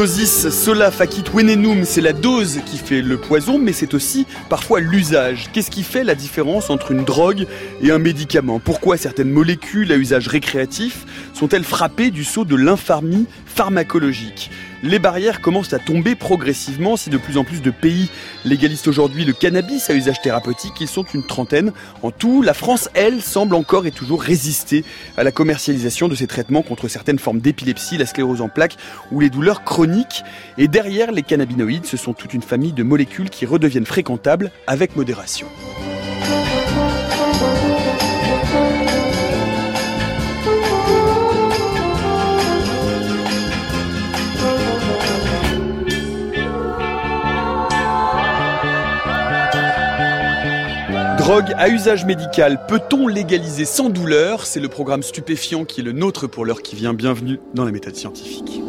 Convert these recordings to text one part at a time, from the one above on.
Dosis sola facit venenum, c'est la dose qui fait le poison, mais c'est aussi parfois l'usage. Qu'est-ce qui fait la différence entre une drogue et un médicament? Pourquoi certaines molécules à usage récréatif sont-elles frappées du sceau de l'infamie pharmacologique? Les barrières commencent à tomber progressivement si de plus en plus de pays légalisent aujourd'hui le cannabis à usage thérapeutique. Ils sont une trentaine. En tout, la France, elle, semble encore et toujours résister à la commercialisation de ces traitements contre certaines formes d'épilepsie, la sclérose en plaques ou les douleurs chroniques. Et derrière les cannabinoïdes, ce sont toute une famille de molécules qui redeviennent fréquentables avec modération. Drogue à usage médical, peut-on légaliser sans douleur? C'est le programme stupéfiant qui est le nôtre pour l'heure qui vient. Bienvenue dans la méthode scientifique.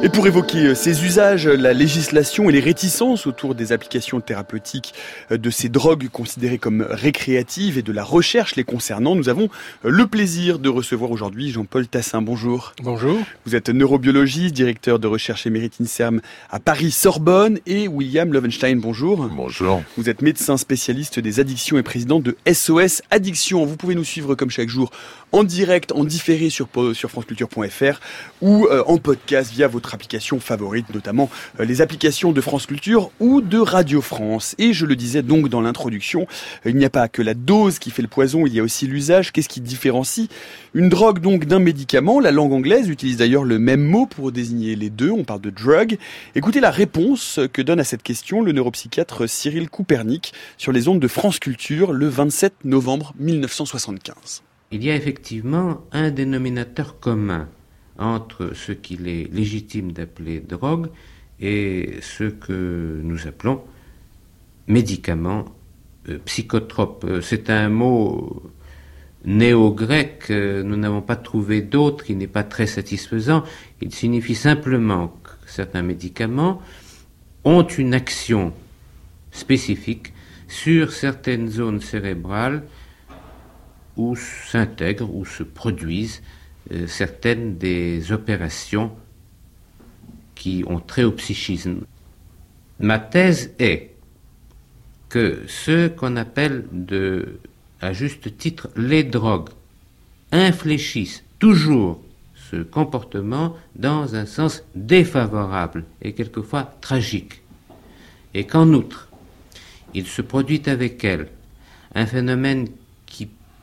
Et pour évoquer euh, ces usages, la législation et les réticences autour des applications thérapeutiques euh, de ces drogues considérées comme récréatives et de la recherche les concernant, nous avons euh, le plaisir de recevoir aujourd'hui Jean-Paul Tassin. Bonjour. Bonjour. Vous êtes neurobiologiste, directeur de recherche émérite INSERM à Paris-Sorbonne et William Lovenstein. Bonjour. Bonjour. Vous êtes médecin spécialiste des addictions et président de SOS Addiction. Vous pouvez nous suivre comme chaque jour en direct, en différé sur, sur franceculture.fr ou en podcast via votre applications favorites, notamment euh, les applications de France Culture ou de Radio France. Et je le disais donc dans l'introduction, il n'y a pas que la dose qui fait le poison, il y a aussi l'usage. Qu'est-ce qui différencie une drogue donc d'un médicament? La langue anglaise utilise d'ailleurs le même mot pour désigner les deux, on parle de drug. Écoutez la réponse que donne à cette question le neuropsychiatre Cyril Coupernic sur les ondes de France Culture le 27 novembre 1975. Il y a effectivement un dénominateur commun entre ce qu'il est légitime d'appeler drogue et ce que nous appelons médicaments euh, psychotropes. Euh, c'est un mot néo-grec, euh, nous n'avons pas trouvé d'autre, qui n'est pas très satisfaisant. Il signifie simplement que certains médicaments ont une action spécifique sur certaines zones cérébrales où s'intègrent, ou se produisent certaines des opérations qui ont trait au psychisme. Ma thèse est que ce qu'on appelle de, à juste titre les drogues infléchissent toujours ce comportement dans un sens défavorable et quelquefois tragique. Et qu'en outre, il se produit avec elles un phénomène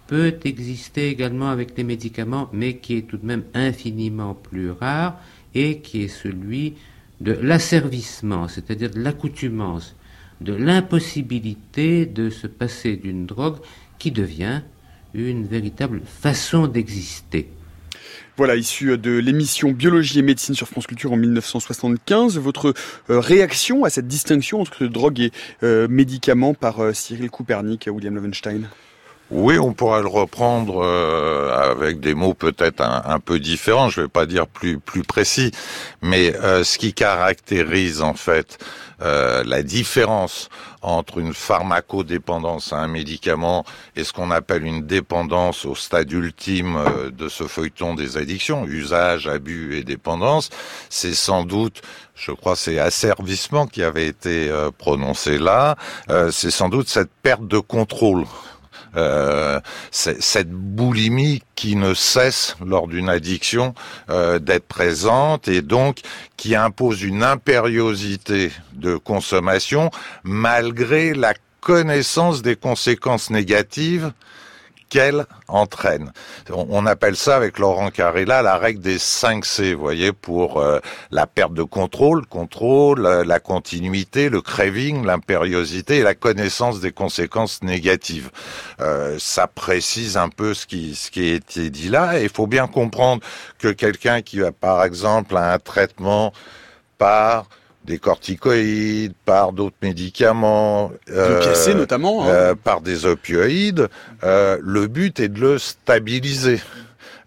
peut exister également avec les médicaments, mais qui est tout de même infiniment plus rare et qui est celui de l'asservissement, c'est-à-dire de l'accoutumance, de l'impossibilité de se passer d'une drogue qui devient une véritable façon d'exister. Voilà, issu de l'émission Biologie et médecine sur France Culture en 1975, votre euh, réaction à cette distinction entre drogue et euh, médicament par euh, Cyril Copernic et William Lovenstein oui, on pourrait le reprendre euh, avec des mots peut-être un, peu différents, je ne vais pas dire plus plus précis, mais euh, ce qui caractérise en fait euh, la différence entre une pharmacodépendance à un médicament et ce qu'on appelle une dépendance au stade ultime de ce feuilleton des addictions, usage, abus et dépendance, c'est sans doute je crois c'est asservissement qui avait été prononcé là, c'est sans doute cette perte de contrôle euh, cette boulimie qui ne cesse lors d'une addiction euh, d'être présente et donc qui impose une impériosité de consommation malgré la connaissance des conséquences négatives qu'elle entraîne. On, appelle ça avec Laurent Carrella la règle des 5 C, vous voyez, pour euh, la perte de contrôle, contrôle, la, continuité, le craving, l'impériosité et la connaissance des conséquences négatives. Euh, ça précise un peu ce qui, ce qui a été dit là. Il faut bien comprendre que quelqu'un qui a, par exemple, un traitement par des corticoïdes, par d'autres médicaments, euh, notamment, hein. euh, par des opioïdes. Euh, le but est de le stabiliser.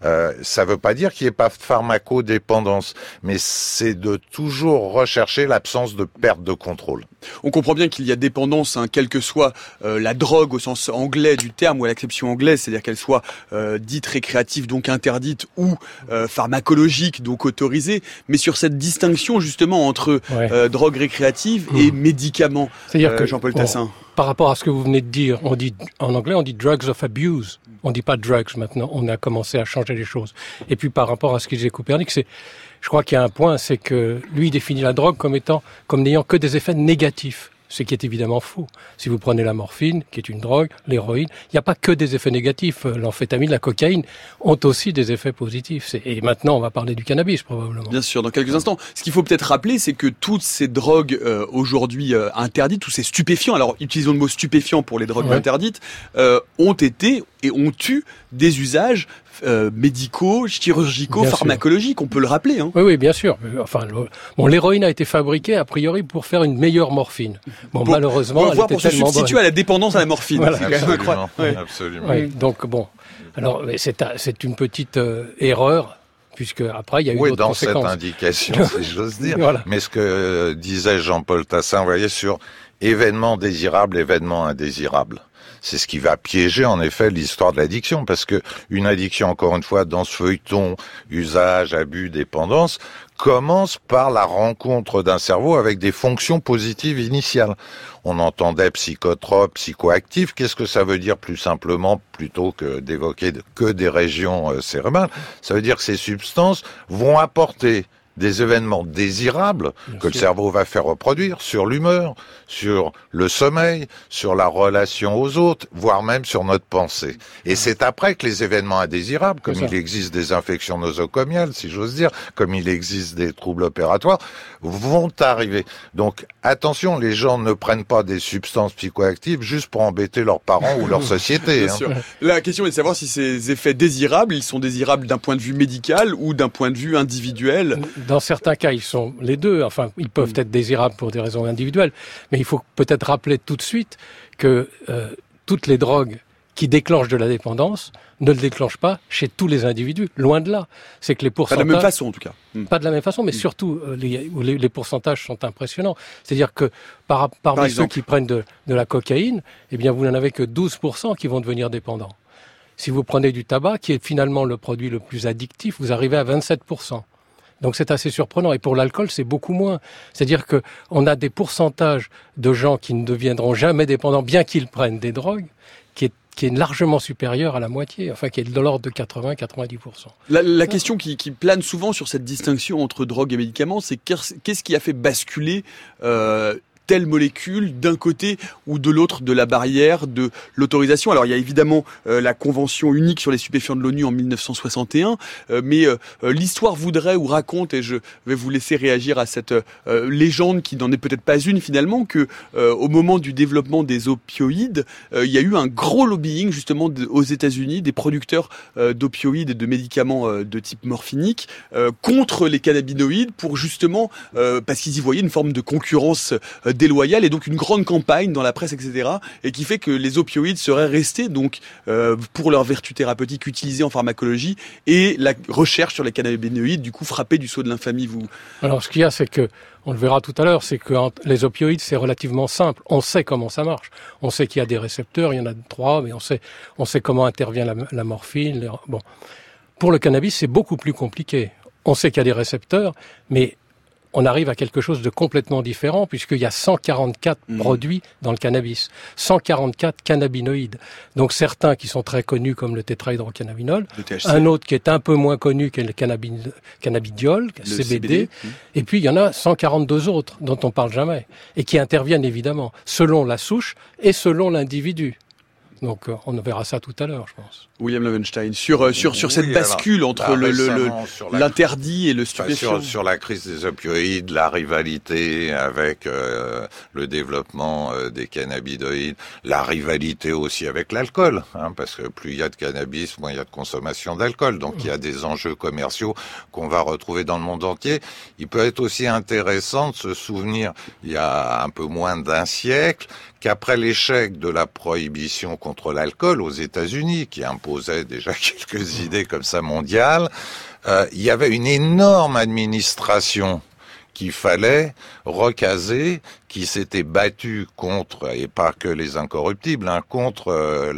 Euh, ça ne veut pas dire qu'il n'y ait pas de pharmacodépendance, mais c'est de toujours rechercher l'absence de perte de contrôle. On comprend bien qu'il y a dépendance, hein, quelle que soit euh, la drogue au sens anglais du terme ou à l'acception anglaise, c'est-à-dire qu'elle soit euh, dite récréative, donc interdite, ou euh, pharmacologique, donc autorisée, mais sur cette distinction justement entre drogue récréative et mmh. médicaments. C'est-à-dire que Jean-Paul Tassin. Par rapport à ce que vous venez de dire, on dit en anglais on dit drugs of abuse. On dit pas drugs maintenant. On a commencé à changer les choses. Et puis par rapport à ce qu'il disait Copernic, c'est je crois qu'il y a un point, c'est que lui définit la drogue comme étant, comme n'ayant que des effets négatifs ce qui est évidemment faux. Si vous prenez la morphine, qui est une drogue, l'héroïne, il n'y a pas que des effets négatifs. L'amphétamine, la cocaïne ont aussi des effets positifs. Et maintenant, on va parler du cannabis probablement. Bien sûr, dans quelques instants. Ce qu'il faut peut-être rappeler, c'est que toutes ces drogues euh, aujourd'hui euh, interdites, tous ces stupéfiants, alors utilisons le mot stupéfiant pour les drogues interdites, euh, ont été et ont eu des usages euh, médicaux, chirurgicaux, pharmacologiques, on peut le rappeler. Hein. Oui, oui, bien sûr. Enfin, bon, l'héroïne a été fabriquée a priori pour faire une meilleure morphine. Bon, malheureusement, elle était pour se substituer à la dépendance à la morphine. Voilà. Absolument. Absolument. Oui, donc bon, alors c'est une petite euh, erreur puisque après il y a eu oui, dans cette indication, si j'ose dire. Mais ce que euh, disait Jean-Paul Tassin, vous voyez, sur événement désirable, événement indésirable c'est ce qui va piéger en effet l'histoire de l'addiction, parce que une addiction, encore une fois, dans ce feuilleton, usage, abus, dépendance, commence par la rencontre d'un cerveau avec des fonctions positives initiales. On entendait psychotrope, psychoactif. Qu'est-ce que ça veut dire plus simplement, plutôt que d'évoquer que des régions euh, cérébrales? Ça veut dire que ces substances vont apporter des événements désirables que le cerveau va faire reproduire sur l'humeur, sur le sommeil, sur la relation aux autres, voire même sur notre pensée. Et c'est après que les événements indésirables, comme il existe des infections nosocomiales, si j'ose dire, comme il existe des troubles opératoires, vont arriver. Donc attention, les gens ne prennent pas des substances psychoactives juste pour embêter leurs parents ou leur société. Hein. La question est de savoir si ces effets désirables, ils sont désirables d'un point de vue médical ou d'un point de vue individuel dans certains cas, ils sont les deux. Enfin, ils peuvent mm. être désirables pour des raisons individuelles. Mais il faut peut-être rappeler tout de suite que euh, toutes les drogues qui déclenchent de la dépendance ne le déclenchent pas chez tous les individus. Loin de là. C'est que les pourcentages... Pas de la même façon, en tout cas. Mm. Pas de la même façon, mais mm. surtout, euh, les, les, pourcentages sont impressionnants. C'est-à-dire que par, parmi ceux qui prennent de, de la cocaïne, eh bien, vous n'en avez que 12% qui vont devenir dépendants. Si vous prenez du tabac, qui est finalement le produit le plus addictif, vous arrivez à 27%. Donc c'est assez surprenant. Et pour l'alcool, c'est beaucoup moins. C'est-à-dire que on a des pourcentages de gens qui ne deviendront jamais dépendants, bien qu'ils prennent des drogues, qui est qui est largement supérieur à la moitié, enfin qui est de l'ordre de 80-90%. La, la question qui, qui, plane souvent sur cette distinction entre drogue et médicaments, c'est qu'est-ce qui a fait basculer euh, telle molécule d'un côté ou de l'autre de la barrière de l'autorisation. Alors il y a évidemment euh, la convention unique sur les stupéfiants de l'ONU en 1961, euh, mais euh, l'histoire voudrait ou raconte, et je vais vous laisser réagir à cette légende qui n'en est peut-être pas une finalement, que au moment du développement des opioïdes, il y a eu un gros lobbying justement aux États-Unis des producteurs d'opioïdes et de médicaments de type morphinique contre les cannabinoïdes pour justement parce qu'ils y voyaient une forme de concurrence déloyale et donc une grande campagne dans la presse, etc. et qui fait que les opioïdes seraient restés donc euh, pour leur vertu thérapeutique utilisés en pharmacologie et la recherche sur les cannabinoïdes du coup frappé du saut de l'infamie. Vous. Alors ce qu'il y a, c'est que on le verra tout à l'heure, c'est que les opioïdes, c'est relativement simple. On sait comment ça marche. On sait qu'il y a des récepteurs, il y en a trois, mais on sait, on sait comment intervient la, la morphine. Bon. Pour le cannabis, c'est beaucoup plus compliqué. On sait qu'il y a des récepteurs, mais on arrive à quelque chose de complètement différent puisqu'il y a 144 mmh. produits dans le cannabis, 144 cannabinoïdes. Donc certains qui sont très connus comme le tétrahydrocannabinol, un autre qui est un peu moins connu qui est le cannabidiol, le CBD, mmh. et puis il y en a 142 autres dont on parle jamais et qui interviennent évidemment selon la souche et selon l'individu. Donc euh, on verra ça tout à l'heure, je pense. William Levenstein, sur, euh, sur, sur cette bascule entre bah, le, l'interdit et le stupéfiant. Sur, la crise des opioïdes, la rivalité avec euh, le développement des cannabinoïdes, la rivalité aussi avec l'alcool, hein, parce que plus il y a de cannabis, moins il y a de consommation d'alcool. Donc il y a des enjeux commerciaux qu'on va retrouver dans le monde entier. Il peut être aussi intéressant de se souvenir, il y a un peu moins d'un siècle, qu'après l'échec de la prohibition contre l'alcool aux États-Unis, qui imposait déjà quelques idées comme ça mondiales, euh, il y avait une énorme administration qu'il fallait recaser, qui s'était battue contre, et pas que les incorruptibles, hein, contre euh,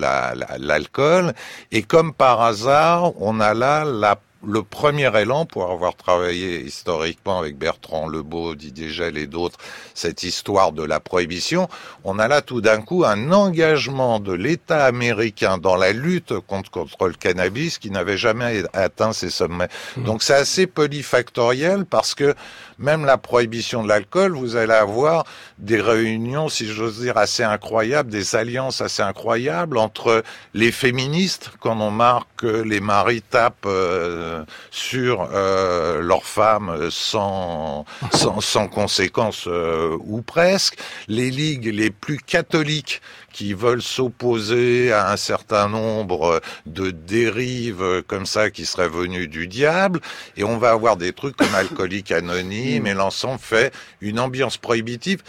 l'alcool. et comme par hasard, on a là la le premier élan, pour avoir travaillé historiquement avec Bertrand Lebeau, Didier Gell et d'autres, cette histoire de la prohibition, on a là tout d'un coup un engagement de l'État américain dans la lutte contre, contre le cannabis qui n'avait jamais atteint ses sommets. Mmh. Donc c'est assez polyfactoriel parce que même la prohibition de l'alcool, vous allez avoir des réunions, si j'ose dire, assez incroyables, des alliances assez incroyables entre les féministes, quand on marque que les maris tapent euh, sur euh, leurs femmes sans, sans, sans conséquence euh, ou presque, les ligues les plus catholiques qui veulent s'opposer à un certain nombre de dérives comme ça qui seraient venues du diable, et on va avoir des trucs comme alcoolique anonyme, et l'ensemble fait une ambiance prohibitive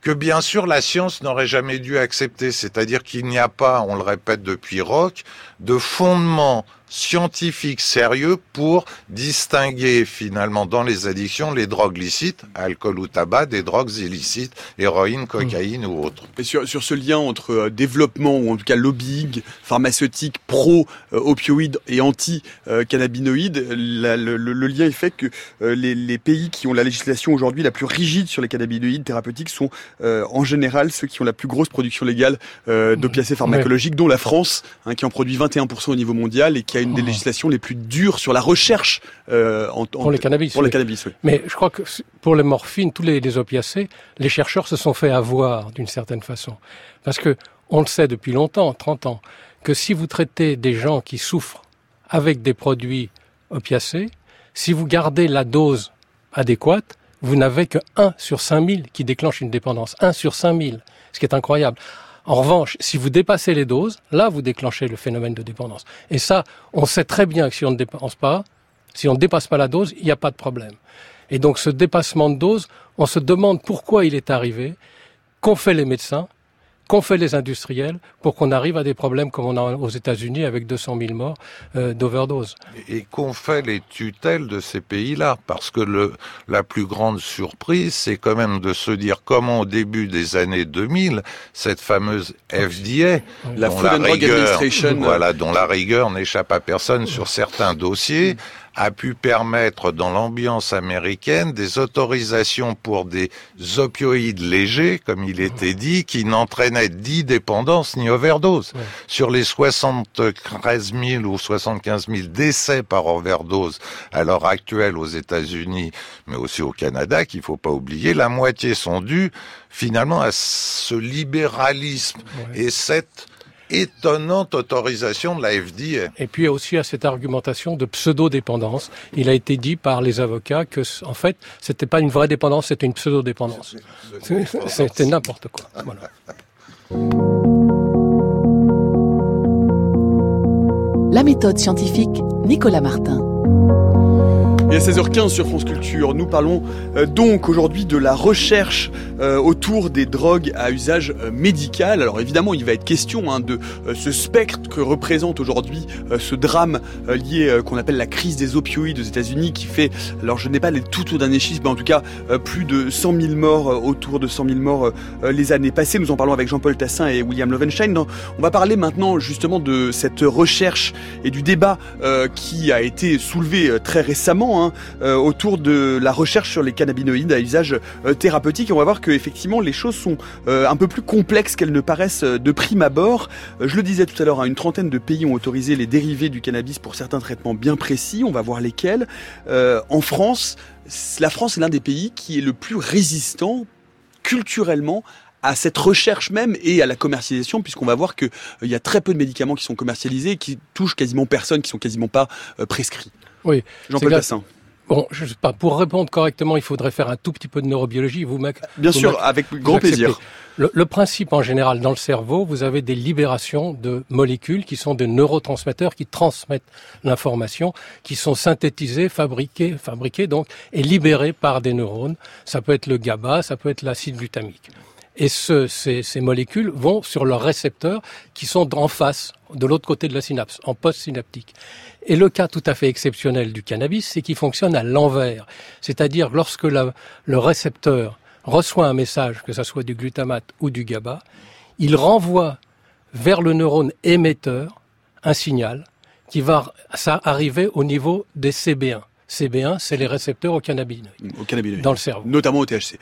que bien sûr la science n'aurait jamais dû accepter, c'est-à-dire qu'il n'y a pas, on le répète depuis Rock, de fondement scientifique sérieux pour distinguer finalement dans les addictions les drogues licites, alcool ou tabac, des drogues illicites, héroïne, cocaïne ou autres. Et sur, sur ce lien entre euh, développement ou en tout cas lobbying pharmaceutique pro-opioïdes et anti-cannabinoïdes, le, le, lien est fait que euh, les, les, pays qui ont la législation aujourd'hui la plus rigide sur les cannabinoïdes thérapeutiques sont euh, en général ceux qui ont la plus grosse production légale d'opiacés pharmacologiques, dont la France, hein, qui en produit 21% au niveau mondial et qui a une des oh. législations les plus dures sur la recherche euh, en, pour les cannabis. Pour les cannabis, oui. Mais je crois que pour les morphines, tous les, les opiacés, les chercheurs se sont fait avoir d'une certaine façon, parce que on le sait depuis longtemps, 30 ans, que si vous traitez des gens qui souffrent avec des produits opiacés, si vous gardez la dose adéquate, vous n'avez que 1 sur 5000 qui déclenche une dépendance. 1 sur 5000, ce qui est incroyable. En revanche, si vous dépassez les doses, là, vous déclenchez le phénomène de dépendance. Et ça, on sait très bien que si on ne dépense pas, si on ne dépasse pas la dose, il n'y a pas de problème. Et donc, ce dépassement de dose, on se demande pourquoi il est arrivé, qu'ont fait les médecins, qu'ont fait les industriels pour qu'on arrive à des problèmes comme on a aux États-Unis avec 200 000 morts euh, d'overdose. Et qu'ont fait les tutelles de ces pays-là? Parce que le, la plus grande surprise, c'est quand même de se dire comment au début des années 2000, cette fameuse FDA, la and Drug Administration, voilà, dont la rigueur n'échappe à personne sur certains dossiers, a pu permettre dans l'ambiance américaine des autorisations pour des opioïdes légers, comme il était dit, qui n'entraînaient ni dépendance ni overdose. Sur les 73 000 ou 75 000 décès par overdose à l'heure actuelle aux États-Unis, mais aussi au Canada, qu'il faut pas oublier, la moitié sont dus finalement à ce libéralisme. Et cette étonnante autorisation de la FDA. Et puis aussi à cette argumentation de pseudo-dépendance. Il a été dit par les avocats que, en fait, c'était pas une vraie dépendance, c'était une pseudo-dépendance. C'était n'importe quoi. La méthode scientifique, Nicolas Martin. Et à 16h15 sur France Culture, nous parlons euh, donc aujourd'hui de la recherche euh, autour des drogues à usage euh, médical. Alors évidemment, il va être question hein, de ce spectre que représente aujourd'hui ce drame lié qu'on appelle la crise des opioïdes aux États-Unis, qui fait, alors je n'ai pas les tout derniers chiffres, mais en tout cas plus de 100 000 morts, autour de 100 000 morts les années passées. Nous en parlons avec Jean-Paul Tassin et William Lovenstein. On va parler maintenant justement de cette recherche et du débat qui a été soulevé très récemment Hein, euh, autour de la recherche sur les cannabinoïdes à usage euh, thérapeutique. On va voir que effectivement les choses sont euh, un peu plus complexes qu'elles ne paraissent de prime abord. je le disais tout à l'heure, hein, une trentaine de pays ont autorisé les dérivés du cannabis pour certains traitements bien précis. On va voir lesquels. en France, la France est l'un des pays qui est le plus résistant culturellement à cette recherche même et à la commercialisation, puisqu'on va voir qu'il y a très peu de médicaments qui sont commercialisés et qui touchent quasiment personne, qui sont quasiment pas prescrits. Oui. Jean-Paul Tassin. Bon, je sais pas. Pour répondre correctement, il faudrait faire un tout petit peu de neurobiologie. Vous, mec. Bien sûr, avec grand plaisir. Le, le, principe en général dans le cerveau, vous avez des libérations de molécules qui sont des neurotransmetteurs qui transmettent l'information, qui sont synthétisées, fabriquées, fabriquées donc et libérées par des neurones. Ça peut être le GABA, ça peut être l'acide glutamique. Et ce, ces, ces, molécules vont sur leurs récepteurs qui sont en face, de l'autre côté de la synapse, en post-synaptique. Et le cas tout à fait exceptionnel du cannabis, c'est qu'il fonctionne à l'envers. C'est-à-dire lorsque le récepteur reçoit un message, que ce soit du glutamate ou du GABA, il renvoie vers le neurone émetteur un signal qui va arriver au niveau des CB1. CB1, c'est les récepteurs au cannabinoïdes. Au cannabinoïdes. Dans le cerveau. Notamment au THC.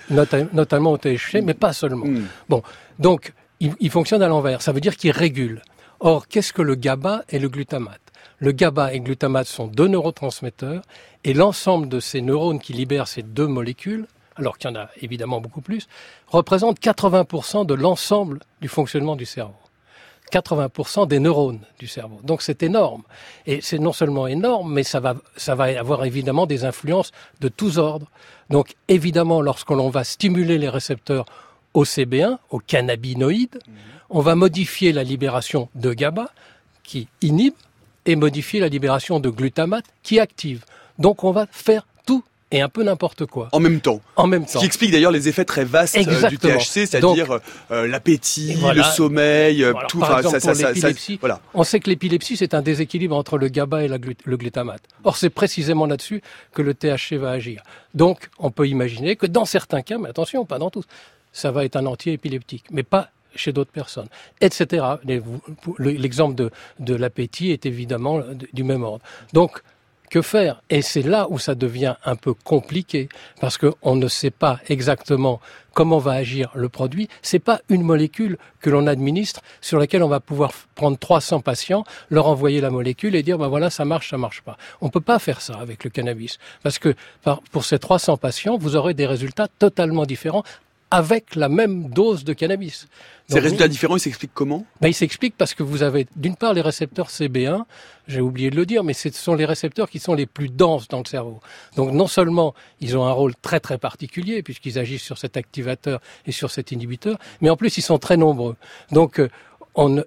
notamment au THC, mais pas seulement. Mm. Bon, donc, il, il fonctionne à l'envers. Ça veut dire qu'il régule. Or, qu'est-ce que le GABA et le glutamate? Le GABA et le glutamate sont deux neurotransmetteurs, et l'ensemble de ces neurones qui libèrent ces deux molécules, alors qu'il y en a évidemment beaucoup plus, représente 80% de l'ensemble du fonctionnement du cerveau. 80% des neurones du cerveau. Donc c'est énorme. Et c'est non seulement énorme, mais ça va, avoir évidemment des influences de tous ordres. Donc évidemment, lorsque l'on va stimuler les récepteurs au CB1, au cannabinoïdes, on va modifier la libération de GABA, qui inhibe, et modifier la libération de glutamate, qui active. Donc on va faire et un peu n'importe quoi. En même temps. En même temps. Ce qui explique d'ailleurs les effets très vastes euh, du THC, c'est-à-dire euh, l'appétit, le sommeil, euh, tout. Par exemple, ça, ça, voilà. on sait que l'épilepsie c'est un déséquilibre entre le GABA et le glutamate. Or c'est précisément là-dessus que le THC va agir. Donc on peut imaginer que dans certains cas, mais attention, pas dans tous, ça va être un anti-épileptique, mais pas chez d'autres personnes, etc. L'exemple de, de l'appétit est évidemment du même ordre. Donc que faire Et c'est là où ça devient un peu compliqué parce qu'on ne sait pas exactement comment va agir le produit. C'est pas une molécule que l'on administre sur laquelle on va pouvoir prendre 300 patients, leur envoyer la molécule et dire ben voilà ça marche, ça marche pas. On peut pas faire ça avec le cannabis parce que pour ces 300 patients, vous aurez des résultats totalement différents avec la même dose de cannabis. Ces résultats différents, ils s'expliquent comment? Ben, Ils s'expliquent parce que vous avez d'une part les récepteurs CB1, j'ai oublié de le dire, mais ce sont les récepteurs qui sont les plus denses dans le cerveau. Donc non seulement ils ont un rôle très très particulier puisqu'ils agissent sur cet activateur et sur cet inhibiteur, mais en plus ils sont très nombreux. Donc euh,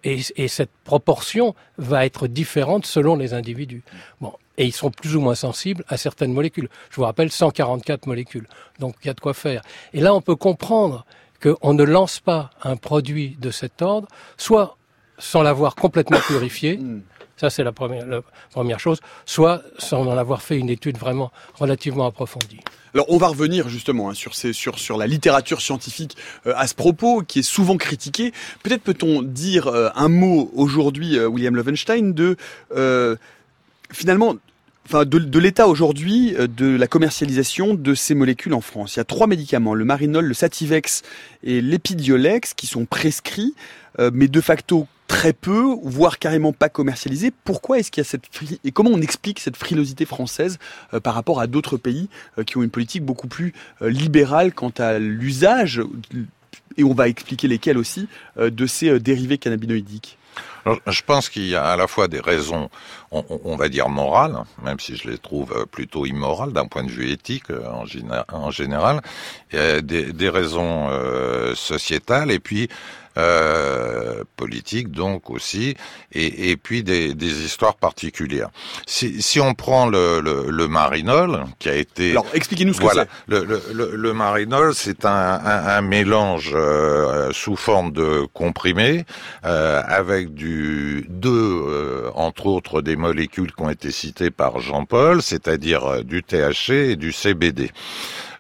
et, et, cette proportion va être différente selon les individus. Bon, et ils sont plus ou moins sensibles à certaines molécules. Je vous rappelle 144 molécules. Donc il y a de quoi faire. Et là, on peut comprendre qu'on ne lance pas un produit de cet ordre, soit sans l'avoir complètement purifié, hmm. Ça c'est la première, chose, soit sans en avoir fait une étude vraiment relativement approfondie. Alors on va revenir justement hein, sur, la littérature scientifique euh, à ce propos, qui est souvent critiquée. Peut-être peut-on dire euh, un mot aujourd'hui, euh, William Lovenstein, de finalement de, l'état aujourd'hui de la commercialisation de ces molécules en France. Il y a trois médicaments, le Marinol, le Sativex et l'Epidiolex, qui sont prescrits, euh, mais de facto très peu, voire carrément pas commercialisés. Pourquoi est-ce qu'il y a cette et comment on explique cette frilosité française euh, par rapport à d'autres pays qui ont une politique beaucoup plus libérale quant à l'usage et on va expliquer lesquels aussi de ces dérivés cannabinoïdiques? Je pense qu'il y a à la fois des raisons, on, va dire morales, même si je les trouve euh, plutôt immorales d'un point de vue éthique euh, en, général, des, des raisons euh, sociétales et puis euh, politique donc aussi, et, et puis des, des, histoires particulières. Si, si on prend le, le, le, marinol, qui a été... Alors expliquez-nous ce voilà, que c'est. Le, le, le, marinol, c'est un, un, un, mélange euh, sous forme de comprimé, avec du deux, euh, entre autres, des molécules qui ont été citées par Jean-Paul, c'est-à-dire euh, du THC et du CBD.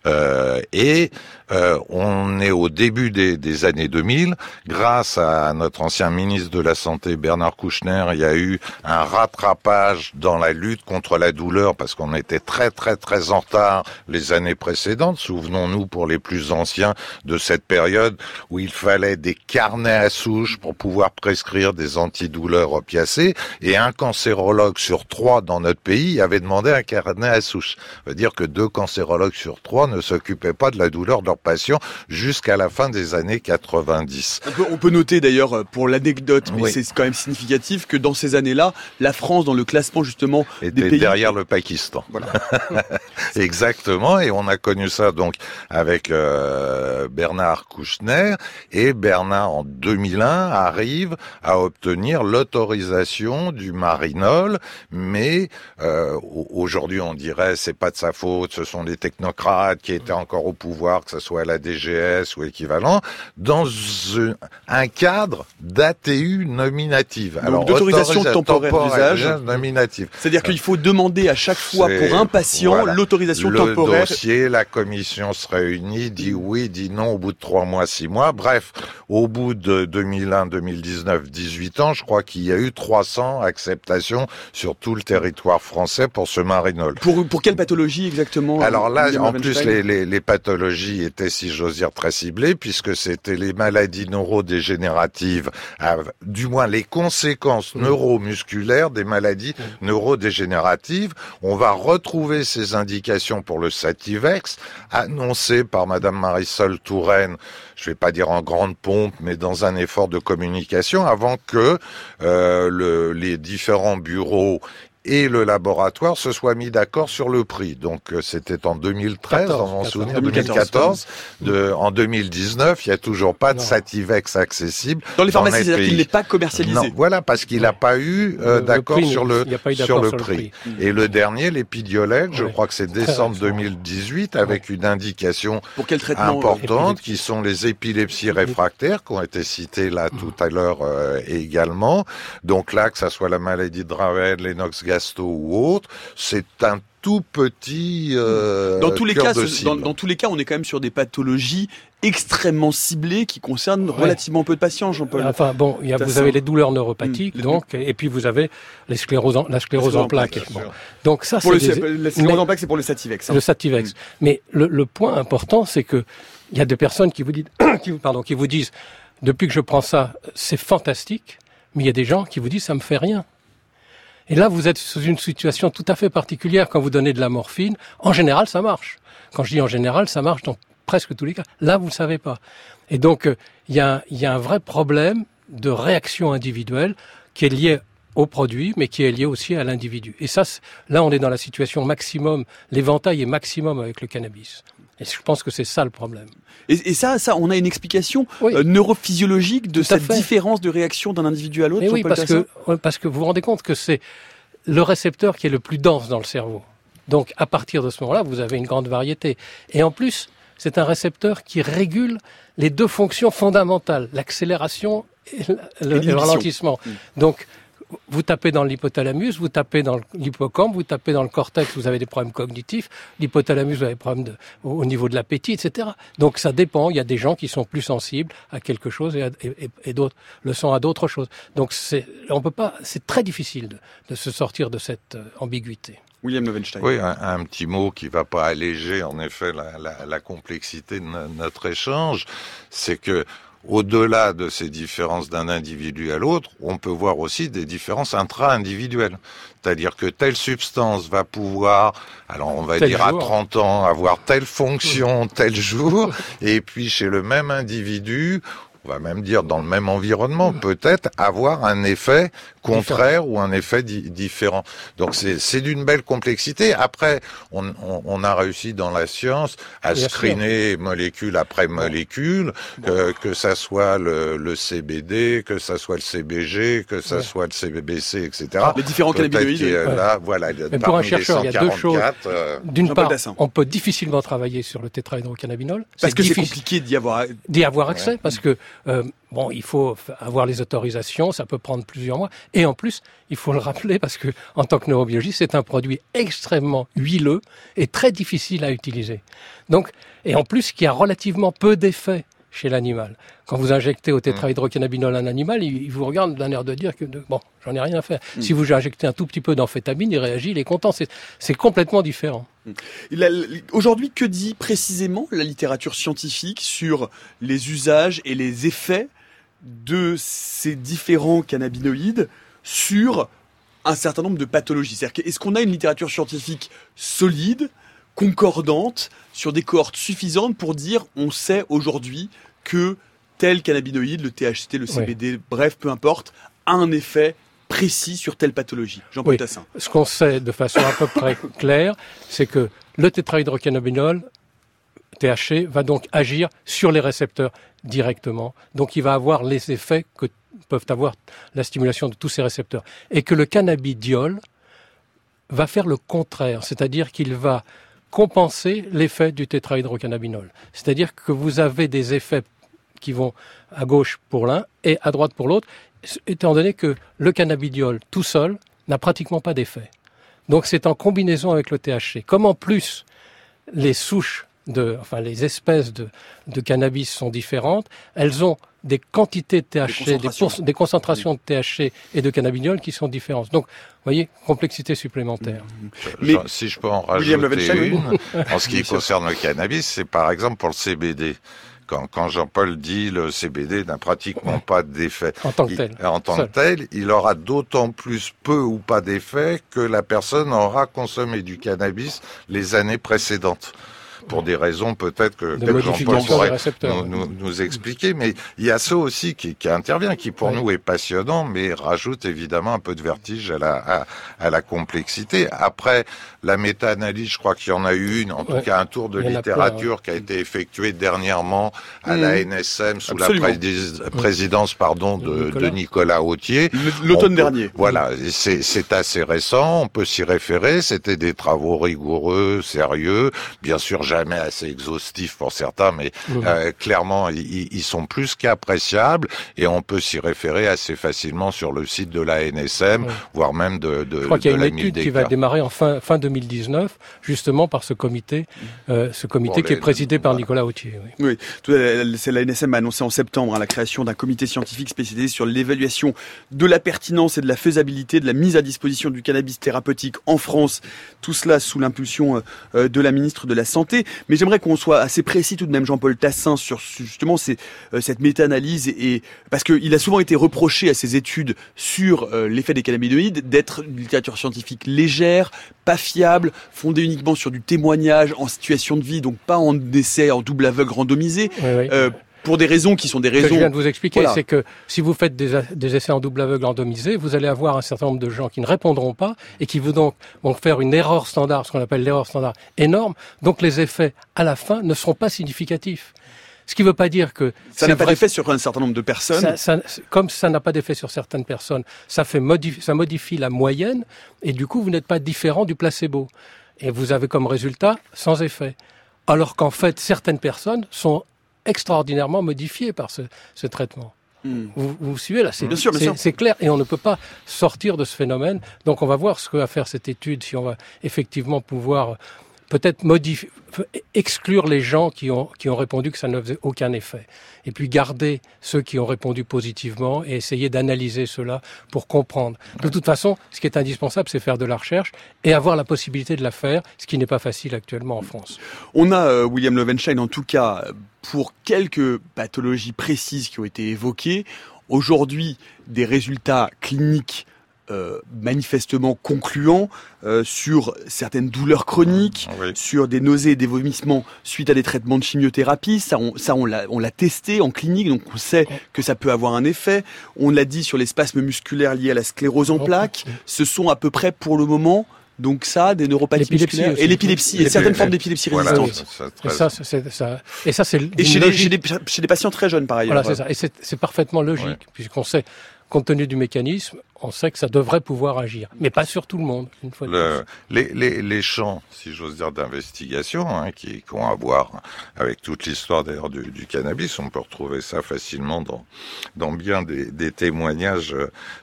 Euh, et euh, on est au début des, des, années 2000. Grâce à notre ancien ministre de la Santé, Bernard Kouchner, il y a eu un rattrapage dans la lutte contre la douleur parce qu'on était très très très en retard les années précédentes. Souvenons-nous pour les plus anciens de cette période où il fallait des carnets à souche pour pouvoir prescrire des antidouleurs opiacés et un cancérologue sur trois dans notre pays avait demandé un carnet à souche. Ça veut dire que deux cancérologues sur trois ne s'occupaient pas de la douleur de leurs patients jusqu'à la fin des années 90. On peut, noter d'ailleurs euh, pour l'anecdote, mais c'est quand même significatif que dans ces années-là, la France dans le classement justement était des pays derrière le Pakistan. Voilà. Exactement, et on a connu ça donc avec euh, Bernard Kouchner et Bernard en 2001 arrive à obtenir l'autorisation du marinol, mais euh, aujourd'hui on dirait c'est pas de sa faute, ce sont les technocrates qui étaient encore au pouvoir, que ce soit la DGS ou équivalent, dans un cadre d'ATU nominative. Alors, d'autorisation temporaire d'usage nominative. C'est-à-dire qu'il faut demander à chaque fois pour un patient l'autorisation temporaire. Le dossier, la commission se réunit, dit oui, dit non au bout de trois mois, six mois. Bref, au bout de 2001, 2019, 18 ans, je crois qu'il y a eu 300 acceptations sur tout le territoire français pour ce marinol. Pour, pour quelle pathologie exactement Alors là, en plus, les, les, les, pathologies si j'ose dire, très ciblées, puisque c'était les maladies neurodégénératives, du moins les conséquences mmh. neuromusculaires des maladies mmh. neurodégénératives. On va retrouver ces indications pour le Sativex, annoncées par Madame Marisol Touraine je vais pas dire en grande pompe, mais dans un effort de communication, avant que euh, le, les différents bureaux et le laboratoire se soient mis d'accord sur le prix. Donc euh, c'était en 2013, 14, dans mon souvenir, 2014. De, en 2019, il n'y a toujours pas de Sativex accessible. Dans les pharmacies, c'est-à-dire qu'il n'est pas commercialisé. Non, voilà, parce qu'il n'a pas eu euh, d'accord sur le, sur le prix. Et le dernier, l'épidiolex, je crois que c'est décembre 2018, avec une indication Pour quel traitement importante, qui sont les épilepsies réfractaires, qui ont été citées là tout à l'heure euh, également. Donc là, que ça soit la maladie de Dravet, l'Enox Ou autre, c'est un tout petit euh, dans tous les cas dans, tous les cas on est quand même sur des pathologies extrêmement ciblées qui concernent relativement peu de patients Jean-Paul. Enfin bon il y a, vous avez les douleurs neuropathiques mmh. donc et puis vous avez les en, la sclérose en plaques donc ça c'est la sclérose en plaques c'est pour le sativex hein. le sativex. Mmh. mais le, le, point important c'est que il y a des personnes qui vous disent qui, pardon qui vous disent depuis que je prends ça c'est fantastique mais il y a des gens qui vous disent ça me fait rien et là, vous êtes sous une situation tout à fait particulière quand vous donnez de la morphine. En général, ça marche. Quand je dis en général, ça marche dans presque tous les cas. Là, vous ne savez pas. Et donc, euh, il y, a, y a un vrai problème de réaction individuelle qui est lié au produit, mais qui est lié aussi à l'individu. Et ça, là, on est dans la situation maximum, l'éventail est maximum avec le cannabis. Et je pense que c'est ça le problème. Et, ça, ça, on a une explication euh, neurophysiologique de cette différence de réaction d'un individu à l'autre. Oui, parce que, parce que vous vous rendez compte que c'est le récepteur qui est le plus dense dans le cerveau. Donc, à partir de ce moment-là, vous avez une grande variété. Et en plus, c'est un récepteur qui régule les deux fonctions fondamentales, l'accélération et le, ralentissement. Mm. Donc, vous tapez dans l'hypothalamus, vous tapez dans l'hippocampe, vous tapez dans le cortex, vous avez des problèmes cognitifs. L'hypothalamus, vous avez des problèmes de, au niveau de l'appétit, etc. Donc ça dépend. Il y a des gens qui sont plus sensibles à quelque chose et, et, d'autres le sont à d'autres choses. Donc c'est, on peut pas. C'est très difficile de, de, se sortir de cette euh, ambiguïté. William Lovenstein. Oui, un, petit mot qui va pas alléger en effet la, la, la complexité de notre échange, c'est que au-delà de ces différences d'un individu à l'autre, on peut voir aussi des différences intra-individuelles. C'est-à-dire que telle substance va pouvoir, alors on va dire à 30 ans, avoir telle fonction tel jour, et puis chez le même individu, on va même dire dans le même environnement, peut-être avoir un effet contraire ou un effet différent. Donc c'est d'une belle complexité. Après, on, on, on, a réussi dans la science à screener molécule après molécule, que, que ça soit le, le, CBD, que ça soit le CBG, que ça soit le CBC, etc. Les différents cannabinoïdes. Là, voilà, Mais pour un chercheur, il y a deux choses. Euh, D'une part, on peut difficilement travailler sur le tétrahydrocannabinol. Parce que c'est compliqué d'y avoir... d'y avoir accès, parce que euh, bon, il faut avoir les autorisations, ça peut prendre plusieurs mois. Et en plus, il faut le rappeler parce que, en tant que neurobiologiste, c'est un produit extrêmement huileux et très difficile à utiliser. Donc, et en plus, qui a relativement peu d'effets chez l'animal. Quand vous injectez au tétrahydrocannabinol un animal, il, vous regarde d'un air de dire que bon, j'en ai rien à faire. Mm. Si vous injectez un tout petit peu d'amphétamine, il réagit, il est content. C'est complètement différent. Mm. Aujourd'hui, que dit précisément la littérature scientifique sur les usages et les effets de ces différents cannabinoïdes sur un certain nombre de pathologies Est-ce qu'on a une littérature scientifique solide, concordante, sur des cohortes suffisantes pour dire on sait aujourd'hui que tel cannabinoïde, le THC, le CBD, bref, peu importe, a un effet précis sur telle pathologie? Jean-Paul Tassin. Ce qu'on sait de façon à peu près claire, c'est que le tétrahydrocannabinol THC va donc agir sur les récepteurs directement. Donc il va avoir les effets que peuvent avoir la stimulation de tous ces récepteurs. Et que le cannabidiol va faire le contraire, c'est-à-dire qu'il va compenser l'effet du tétrahydrocannabinol. C'est-à-dire que vous avez des effets qui vont à gauche pour l'un et à droite pour l'autre, étant donné que le cannabidiol tout seul n'a pratiquement pas d'effet. Donc c'est en combinaison avec le THC. Comme en plus les souches de, enfin les espèces de, de cannabis sont différentes, elles ont des quantités de THC, des concentrations, des, concentrations de THC et de cannabidiol qui sont différentes. Donc, vous voyez, complexité supplémentaire. Mais, si je peux en rajouter une, en ce qui concerne le cannabis, c'est par exemple pour le CBD. Quand, quand Jean-Paul dit le CBD n'a pratiquement pas d'effet. En tant que tel. en tant que tel, il aura d'autant plus peu ou pas d'effet que la personne aura consommé du cannabis les années précédentes pour des raisons peut-être que, Jean-Paul pourrait nous, nous, expliquer. Mais il y a ça aussi qui, qui intervient, qui pour nous est passionnant, mais rajoute évidemment un peu de vertige à la, à, à la complexité. Après, la méta-analyse, je crois qu'il y en a eu une, en tout cas un tour de littérature qui a été effectué dernièrement à la. NSM sous la présidence pardon, de Nicolas, de Nicolas Autier. L'automne dernier. Voilà, c'est assez récent, on peut s'y référer, c'était des travaux rigoureux, sérieux, bien sûr jamais assez exhaustifs pour certains, mais mmh. euh, clairement, ils, sont plus qu'appréciables et on peut s'y référer assez facilement sur le site de la NSM, voire même de, de Je crois qu'il y a une étude qui va démarrer en fin, fin 2019, justement par ce comité, euh, ce comité qui est présidé par Nicolas Autier. Oui, oui c'est la NSM a annoncé en septembre hein, la création d'un comité scientifique spécialisé sur l'évaluation de la pertinence et de la faisabilité de la mise à disposition du cannabis thérapeutique en France. Tout cela sous l'impulsion euh, de la ministre de la Santé. Mais j'aimerais qu'on soit assez précis tout de même, Jean-Paul Tassin, sur justement ces, euh, cette méta-analyse et parce qu'il a souvent été reproché à ces études sur euh, l'effet des cannabinoïdes d'être une littérature scientifique légère, pas fiable, fondée uniquement sur du témoignage en situation de vie, donc pas en essai en double aveugle randomisé. Euh, pour des raisons qui sont des raisons. Ce que je viens de vous expliquer, c'est que si vous faites des, des, essais en double aveugle randomisés, vous allez avoir un certain nombre de gens qui ne répondront pas et qui vont donc vont faire une erreur standard, ce qu'on appelle l'erreur standard énorme. Donc les effets à la fin ne seront pas significatifs. Ce qui ne veut pas dire que ça n'a pas d'effet sur un certain nombre de personnes. Ça, ça, comme ça n'a pas d'effet sur certaines personnes, ça fait ça modifie la moyenne et du coup vous n'êtes pas différent du placebo et vous avez comme résultat sans effet. Alors qu'en fait certaines personnes sont extraordinairement modifiées par ce, ce traitement. Hmm. Vous, vous, suivez là, c'est clair et on ne peut pas sortir de ce phénomène. Donc on va voir ce que va faire cette étude, si on va effectivement pouvoir peut-être exclure les gens qui ont, qui ont répondu que ça ne faisait aucun effet. Et puis garder ceux qui ont répondu positivement et essayer d'analyser cela pour comprendre. De toute façon, ce qui est indispensable, c'est faire de la recherche et avoir la possibilité de la faire, ce qui n'est pas facile actuellement en France. On a, euh, William Levenstein, en tout cas, pour quelques pathologies précises qui ont été évoquées, aujourd'hui, des résultats cliniques euh, manifestement concluant euh, sur certaines douleurs chroniques, sur des nausées et des vomissements suite à des traitements de chimiothérapie. Ça, on, ça on l'a, testé en clinique, donc on sait que ça peut avoir un effet. On l'a dit sur les spasmes musculaires liés à la sclérose en plaques. Ce sont à peu près pour le moment donc ça, des neuropathies musculaires et l'épilepsie et certaines formes d'épilepsie résistantes. et ça, c'est ça. Et ça, c'est et chez, les, chez, chez, des patients très jeunes par ailleurs. Voilà, c'est ça. Et c'est parfaitement logique puisqu'on sait compte tenu du mécanisme, on sait que ça devrait pouvoir agir, mais pas sur tout le monde. Une fois le, les, les, les, champs, si j'ose dire, d'investigation, hein, qui, qui, ont à voir avec toute l'histoire d'ailleurs du, du, cannabis, on peut retrouver ça facilement dans, dans bien des, des témoignages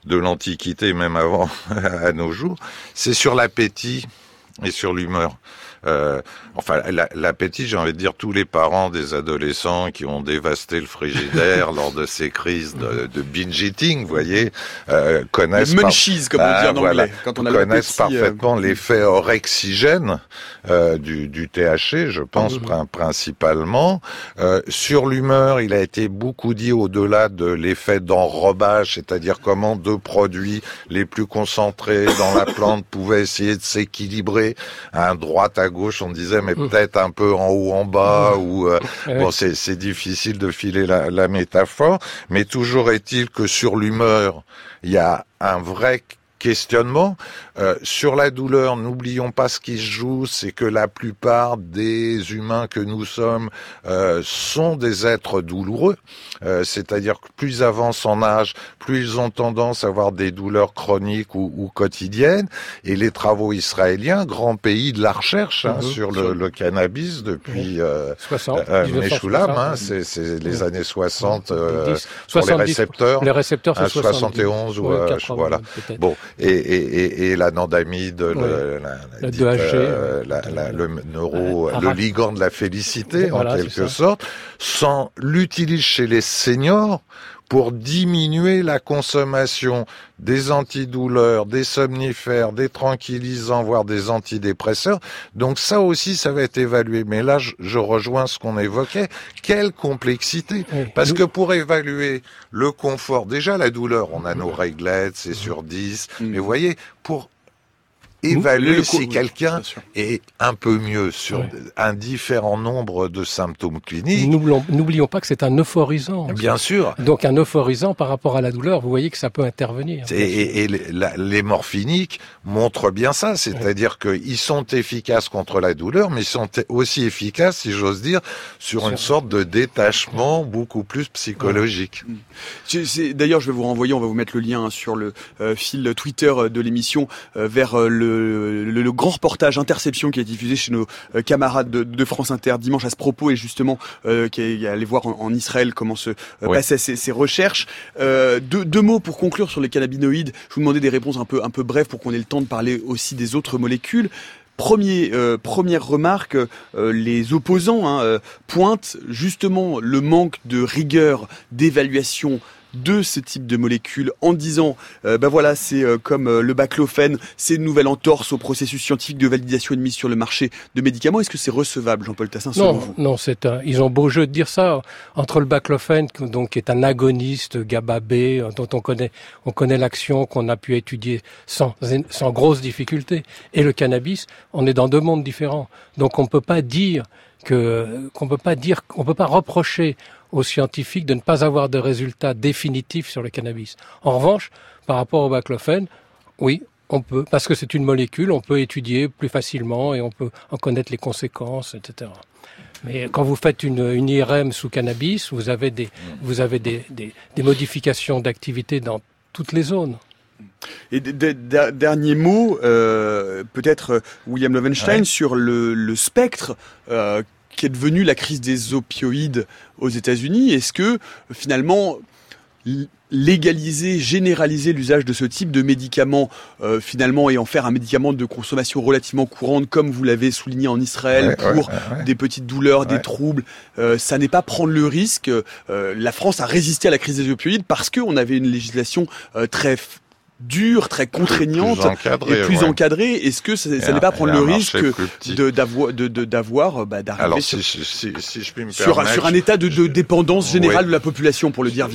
de l'Antiquité, même avant à nos jours. C'est sur l'appétit et sur l'humeur. Euh, enfin, l'appétit, j'ai envie de dire, tous les parents des adolescents qui ont dévasté le frigidaire lors de ces crises de, de binge eating, vous voyez, euh, connaissent... Le munchies, comme on dit en anglais, quand on a connaissent euh. parfaitement l'effet orexigène euh, du, du THC, je pense mmh. principalement. Euh, sur l'humeur, il a été beaucoup dit au-delà de l'effet d'enrobage, c'est-à-dire comment deux produits les plus concentrés dans la plante pouvaient essayer de s'équilibrer à un droite à gauche, on disait, mais mmh. peut-être un peu en haut, en bas, mmh. ou euh, bon, c'est difficile de filer la, la métaphore, mais toujours est-il que sur l'humeur, il y a un vrai questionnement. Euh, sur la douleur, n'oublions pas ce qui se joue, c'est que la plupart des humains que nous sommes euh, sont des êtres douloureux. Euh, c'est-à-dire que plus ils avancent en âge, plus ils ont tendance à avoir des douleurs chroniques ou, quotidiennes. Et les travaux israéliens, grand pays de la recherche hein, mhm. sur le, cannabis depuis euh, 60, hein, c'est les années 60 pour les récepteurs. Les récepteurs, c'est 71 ou voilà. Bon, et, et, et, l'anandamide, le, euh, le neuro, le ligand de la félicité en quelque sorte, sans l'utilise chez les seniors pour diminuer la consommation des antidouleurs, des somnifères, des tranquillisants, voire des antidépresseurs. Donc ça aussi, ça va être évalué. Mais là, je, rejoins ce qu'on évoquait. Quelle complexité Parce que pour évaluer le confort, déjà la douleur, on a nos réglettes, c'est sur 10. Mm. Mais vous voyez, pour évaluer si quelqu'un est un peu mieux sur un différent nombre de symptômes cliniques. N'oublions pas que c'est un euphorisant. Bien sûr. Donc un euphorisant par rapport à la douleur, vous voyez que ça peut intervenir. Et, les morphiniques montrent bien ça, c'est-à-dire qu'ils sont efficaces contre la douleur, mais ils sont aussi efficaces, si j'ose dire, sur une sorte de détachement beaucoup plus psychologique. D'ailleurs, je vais vous renvoyer, on va vous mettre le lien sur le euh, fil Twitter de l'émission euh, vers euh, le le, grand reportage Interception qui est diffusé chez nos euh, camarades de, France Inter dimanche à ce propos et justement euh, qui est allé voir en, Israël comment se euh, passaient ces, recherches. deux, mots pour conclure sur les cannabinoïdes. Je vous demandais des réponses un peu un peu brèves pour qu'on ait le temps de parler aussi des autres molécules. Premier, première remarque, les opposants hein, pointent justement le manque de rigueur d'évaluation de ce type de molécules en disant euh, ben voilà c'est euh, comme euh, le baclofène c'est une nouvelle entorse au processus scientifique de validation et de mise sur le marché de médicaments. Est-ce que c'est recevable Jean-Paul Tassin Non non c'est un, ils ont beau jeu de dire ça entre le baclofène donc qui est un agoniste GABA B dont on connaît on connaît l'action qu'on a pu étudier sans sans grosse difficulté et le cannabis on est dans deux mondes différents. Donc on peut pas dire que qu'on peut pas dire qu'on peut pas reprocher aux scientifiques de ne pas avoir de résultats définitifs sur le cannabis. En revanche, par rapport au baclofène, oui, on peut, parce que c'est une molécule, on peut étudier plus facilement et on peut en connaître les conséquences, etc. Mais quand vous faites une, une IRM sous cannabis, vous avez des, vous avez des, des, des modifications d'activité dans toutes les zones. Et dernier mot, euh, peut-être William Lovenstein sur le, le spectre euh, qui est devenue la crise des opioïdes aux États-Unis. Est-ce que finalement légaliser, généraliser l'usage de ce type de médicaments euh, finalement et en faire un médicament de consommation relativement courante comme vous l'avez souligné en Israël pour des petites douleurs, des troubles, euh, ça n'est pas prendre le risque. Euh, la France a résisté à la crise des opioïdes parce qu'on avait une législation très dure, très contraignante et plus encadrée. Est-ce que ça, n'est pas prendre le risque d'avoir de, d'avoir bah, d'arriver sur, sur, un état de, dépendance générale de la population, pour le dire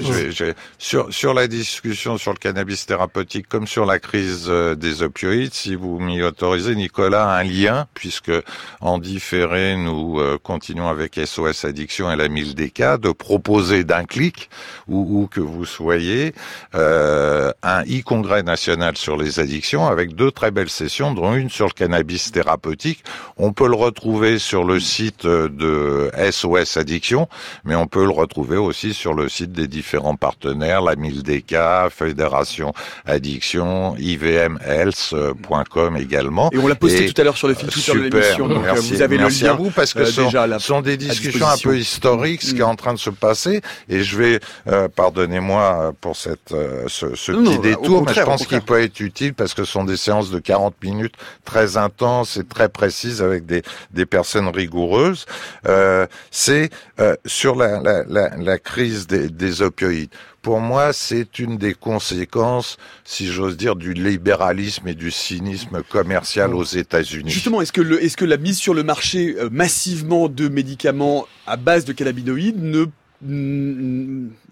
sur, sur la discussion sur le cannabis thérapeutique comme sur la crise euh, des opioïdes, si vous m'y autorisez, Nicolas, un lien, puisque en différé, nous euh, continuons avec SOS Addiction et la 1000DK de proposer d'un clic, où, où, que vous soyez, euh, un e-congrès national sur les addictions avec deux très belles sessions, dont une sur le cannabis thérapeutique. On peut le retrouver sur le site de SOS Addiction, mais on peut le retrouver aussi sur le site des différents partenaires, la 1000DK, Fédération Addiction, IVMHealth.com également. Et on l'a posté tout à l'heure sur le fil Twitter de l'émission, donc euh, vous avez le lien. à vous, parce que ce euh, sont, des discussions un peu historiques, ce qui est en train de se passer, et je vais, euh, pardonnez-moi pour cette, ce, ce petit détour, mais je pense qu'il peut être utile parce que ce sont des séances de 40 minutes très intenses et très précises avec des, des personnes rigoureuses. Euh, c'est euh, sur la, la, la, la, crise des, des opioïdes. Pour moi, c'est une des conséquences, si j'ose dire, du libéralisme et du cynisme commercial aux États-Unis. Justement, est-ce que, le, est-ce que la mise sur le marché euh, massivement de médicaments à base de cannabinoïdes ne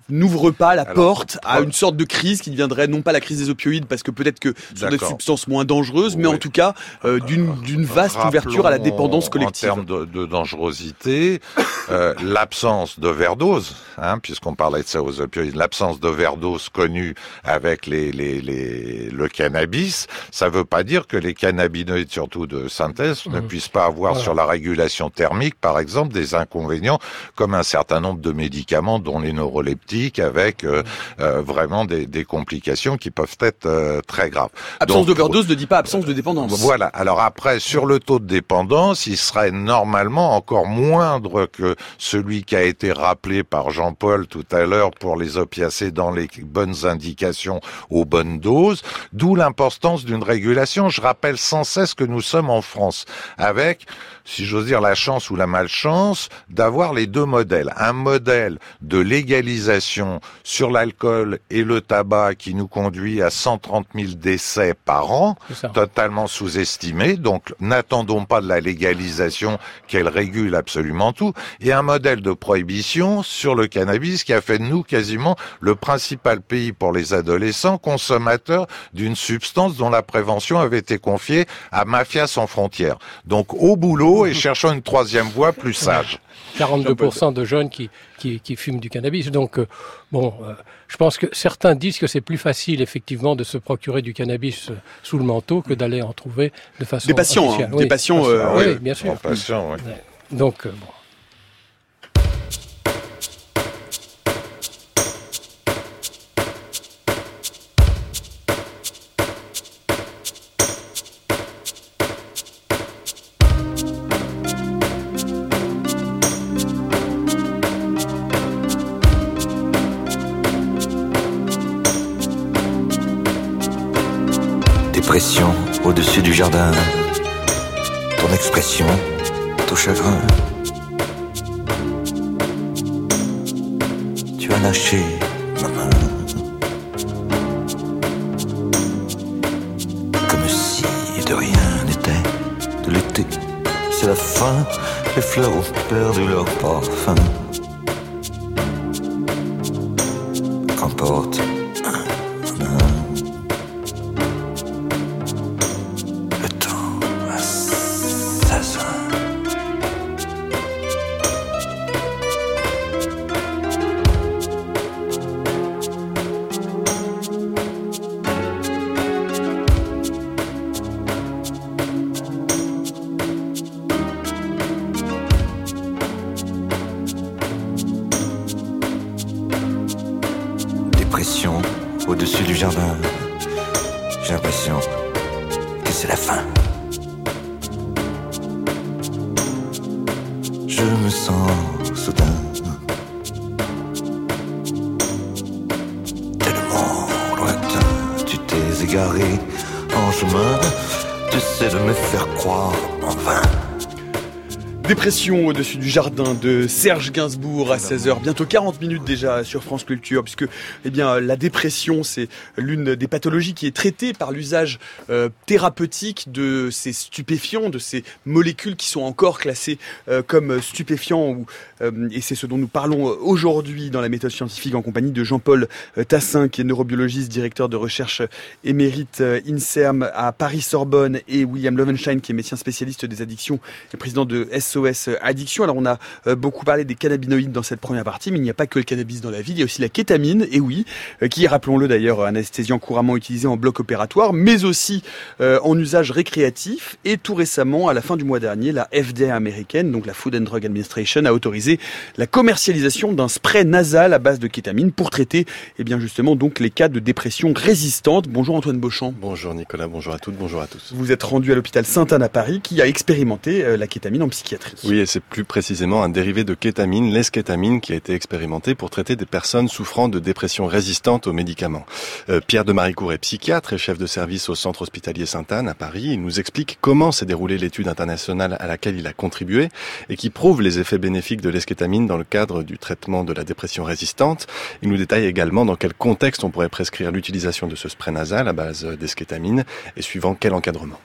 n'ouvre pas la porte à une sorte de crise qui deviendrait non pas la crise des opioïdes parce que peut-être que ce sont des substances moins dangereuses, mais en tout cas euh, d'une d'une vaste ouverture à la dépendance collective. En termes de, de dangerosité, euh, l'absence d'overdose, hein, puisqu'on parlait de ça aux opioïdes, l'absence d'overdose connue avec les, les, les, le cannabis, ça veut pas dire que les cannabinoïdes, surtout de synthèse, ne mmh. puissent pas avoir sur la régulation thermique, par exemple, des inconvénients, comme un certain nombre de médicaments, dont les neuroleptiques, avec euh, euh, vraiment des, des, complications qui peuvent être euh, très graves. Absence d'overdose ne dit pas absence de dépendance. Voilà. Alors après, sur le taux de dépendance, il serait normalement encore moindre que celui qui a été rappelé par Jean-Paul tout à l'heure pour les opiacés dans les bonnes indications aux bonnes doses, d'où l'importance d'une régulation. Je rappelle sans cesse que nous sommes en France avec si j'ose dire, la chance ou la malchance d'avoir les deux modèles. Un modèle de légalisation sur l'alcool et le tabac qui nous conduit à 130 000 décès par an, totalement sous-estimé. Donc, n'attendons pas de la légalisation qu'elle régule absolument tout. Et un modèle de prohibition sur le cannabis qui a fait de nous quasiment le principal pays pour les adolescents consommateurs d'une substance dont la prévention avait été confiée à Mafia sans frontières. Donc, au boulot, et cherchant une troisième voie plus sage. 42% de jeunes qui, qui, qui, fument du cannabis. Donc, euh, bon, euh, je pense que certains disent que c'est plus facile, effectivement, de se procurer du cannabis euh, sous le manteau que d'aller en trouver de façon Des patients, hein, des patients, oui, bien sûr. Patients, oui. Donc, bon. Uh. Au-dessus du jardin de Serge Gainsbourg à 16h, bientôt 40 minutes déjà sur France Culture, puisque eh bien la dépression c'est l'une des pathologies qui est traitée par l'usage euh, thérapeutique de ces stupéfiants, de ces molécules qui sont encore classées euh, comme stupéfiants, ou, euh, et c'est ce dont nous parlons aujourd'hui dans la méthode scientifique en compagnie de Jean-Paul Tassin, qui est neurobiologiste, directeur de recherche émérite INSERM à Paris-Sorbonne, et William Lovenstein, qui est médecin spécialiste des addictions et président de SOS addiction. Alors on a euh, beaucoup parlé des cannabinoïdes dans cette première partie, mais il n'y a pas que le cannabis dans la vie, il y a aussi la kétamine, et oui, euh, qui est, rappelons-le d'ailleurs, un anesthésiant couramment utilisé en bloc opératoire, mais aussi euh, en usage récréatif. Et tout récemment, à la fin du mois dernier, la FDA américaine, donc la Food and Drug Administration, a autorisé la commercialisation d'un spray nasal à base de kétamine pour traiter, eh bien justement, donc les cas de dépression résistante. Bonjour Antoine Beauchamp. Bonjour Nicolas, bonjour à toutes, bonjour à tous. Vous êtes rendu à l'hôpital Sainte-Anne à Paris, qui a expérimenté la kétamine en psychiatrie. Oui, c'est plus précisément un dérivé de kétamine, l'eskétamine, qui a été expérimenté pour traiter des personnes souffrant de dépression résistante aux médicaments. Euh, Pierre de Maricourt est psychiatre et chef de service au centre hospitalier Sainte-Anne à Paris. Il nous explique comment s'est déroulée l'étude internationale à laquelle il a contribué et qui prouve les effets bénéfiques de l'eskétamine dans le cadre du traitement de la dépression résistante. Il nous détaille également dans quel contexte on pourrait prescrire l'utilisation de ce spray nasal à base d'eskétamine et suivant quel encadrement.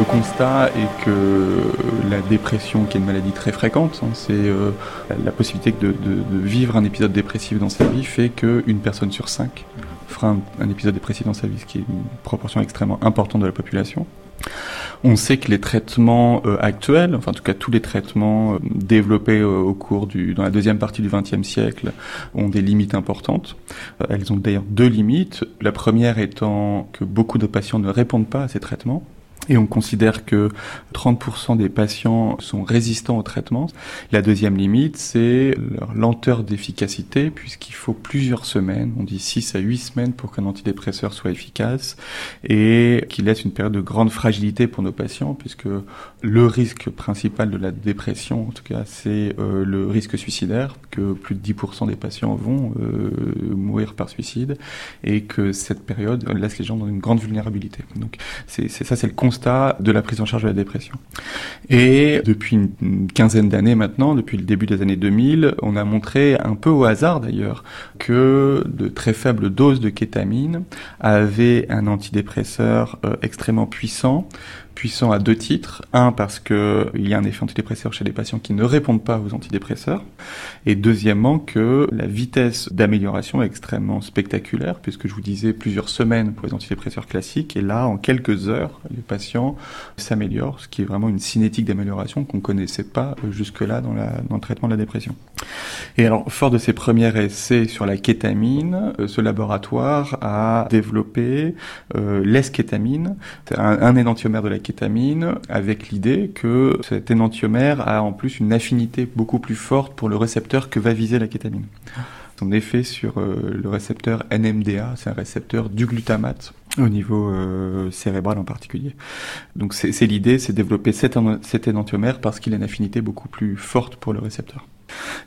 Le constat est que la dépression, qui est une maladie très fréquente, hein, c'est euh, la possibilité de, vivre un épisode dépressif dans sa vie fait qu'une personne sur cinq fera un, épisode dépressif dans sa vie, ce qui est une proportion extrêmement importante de la population. On sait que les traitements euh, actuels, enfin en tout cas tous les traitements euh, développés au cours du, dans la deuxième partie du XXe siècle, ont des limites importantes. elles ont d'ailleurs deux limites. La première étant que beaucoup de patients ne répondent pas à ces traitements. Et on considère que 30% des patients sont résistants au traitement. La deuxième limite, c'est leur lenteur d'efficacité, puisqu'il faut plusieurs semaines, on dit 6 à 8 semaines pour qu'un antidépresseur soit efficace, et qui laisse une période de grande fragilité pour nos patients, puisque le risque principal de la dépression, en tout cas, c'est euh, le risque suicidaire, que plus de 10% des patients vont euh, mourir par suicide, et que cette période laisse les gens dans une grande vulnérabilité. Donc ça, c'est le constat de la prise en charge de la dépression. Et depuis une, quinzaine d'années maintenant, depuis le début des années 2000, on a montré un peu au hasard d'ailleurs que de très faibles doses de kétamine avaient un antidépresseur euh, extrêmement puissant puissant à deux titres. Un, parce qu'il y a un effet antidépresseur chez les patients qui ne répondent pas aux antidépresseurs. Et deuxièmement, que la vitesse d'amélioration est extrêmement spectaculaire, puisque je vous disais plusieurs semaines pour les antidépresseurs classiques. Et là, en quelques heures, les patients s'améliorent, ce qui est vraiment une cinétique d'amélioration qu'on ne connaissait pas jusque-là dans, dans le traitement de la dépression. Et alors, fort de ses premiers essais sur la kétamine, euh, ce laboratoire a développé euh, l'eskétamine, un, un énantiomère de la kétamine, avec l'idée que cet énantiomère a en plus une affinité beaucoup plus forte pour le récepteur que va viser la kétamine. Son effet sur euh, le récepteur NMDA, c'est un récepteur du glutamate au niveau euh, cérébral en particulier. Donc c'est l'idée, c'est développer cet, cet énantiomère parce qu'il a une affinité beaucoup plus forte pour le récepteur.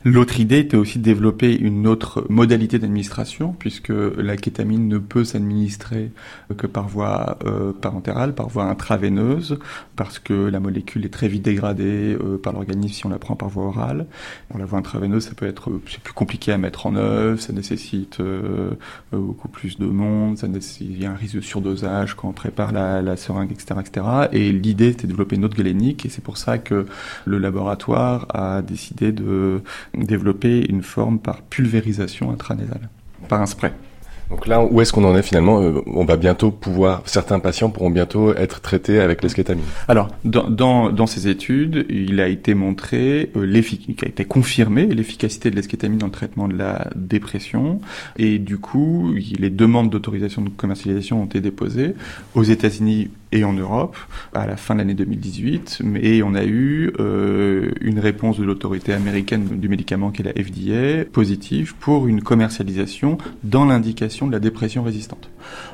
L'autre idée était aussi de développer une autre modalité d'administration, puisque la kétamine ne peut s'administrer que par voie euh, parentérale, par voie intraveineuse, parce que la molécule est très vite dégradée euh, par l'organisme si on la prend par voie orale. Pour la voie intraveineuse, ça peut être c'est plus compliqué à mettre en œuvre, ça nécessite euh, beaucoup plus de monde, ça nécessite, il y a un risque de surdosage quand on prépare la, la seringue, etc., etc. Et l'idée, c'était de développer une autre galénique, et c'est pour ça que le laboratoire a décidé de développer une forme par pulvérisation intranasale, par un spray. Donc là, où est-ce qu'on en est finalement euh, On va bientôt pouvoir, certains patients pourront bientôt être traités avec l'eskétamine. Alors, dans, dans, dans, ces études, il a été montré, euh, il a été confirmé l'efficacité de l'eskétamine dans le traitement de la dépression, et du coup, les demandes d'autorisation de commercialisation ont été déposées aux États-Unis et en Europe à la fin de l'année 2018. Et on a eu euh, une réponse de l'autorité américaine du médicament qui est la FDA positive pour une commercialisation dans l'indication de la dépression résistante.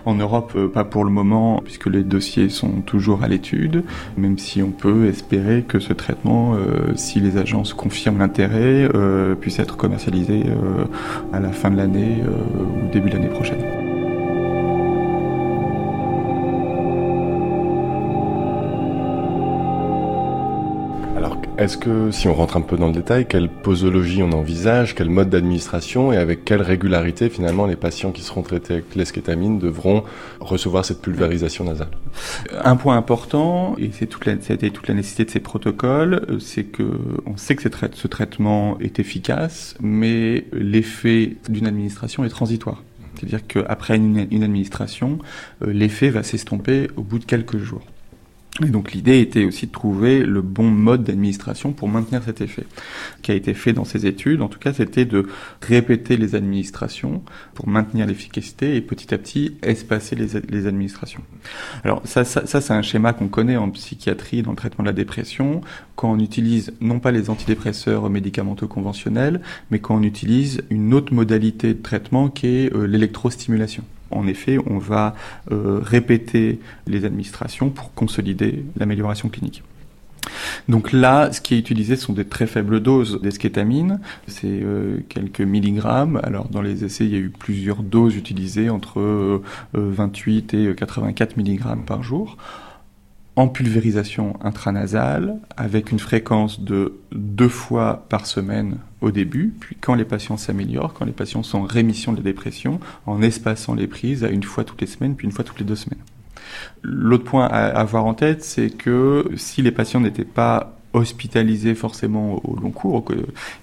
En Europe, euh, pas pour le moment, puisque les dossiers sont toujours à l'étude, même si on peut espérer que ce traitement, euh, si les agences confirment l'intérêt, puisse être commercialisé à la fin de l'année ou début de l'année prochaine. Est-ce que, si on rentre un peu dans le détail, quelle posologie on envisage, quel mode d'administration et avec quelle régularité finalement les patients qui seront traités avec l'eskétamine devront recevoir cette pulvérisation nasale? Un point important, et c'est toute la, nécessité de ces protocoles, euh, c'est que on sait que ce traitement est efficace, mais l'effet d'une administration est transitoire. C'est-à-dire qu'après une, une administration, euh, l'effet va s'estomper au bout de quelques jours. Et donc l'idée était aussi de trouver le bon mode d'administration pour maintenir cet effet. Ce qui a été fait dans ces études, en tout cas, c'était de répéter les administrations pour maintenir l'efficacité et petit à petit espacer les, administrations. Alors ça c'est un schéma qu'on connaît en psychiatrie dans le traitement de la dépression, quand on utilise non pas les antidépresseurs médicamenteux conventionnels, mais quand on utilise une autre modalité de traitement qui est euh, l'électrostimulation. En effet, on va euh, répéter les administrations pour consolider l'amélioration clinique. Donc là, ce qui est utilisé sont des très faibles doses d'eskétamine, c'est euh, quelques milligrammes. Alors dans les essais, il y a eu plusieurs doses utilisées entre 28 euh, et 84 milligrammes par jour en pulvérisation intranasale avec une fréquence de deux fois par semaine au début, puis quand les patients s'améliorent, quand les patients sont en rémission de la dépression, en espaçant les prises à une fois toutes les semaines, puis une fois toutes les deux semaines. L'autre point à avoir en tête, c'est que si les patients n'étaient pas hospitalisé forcément au long cours,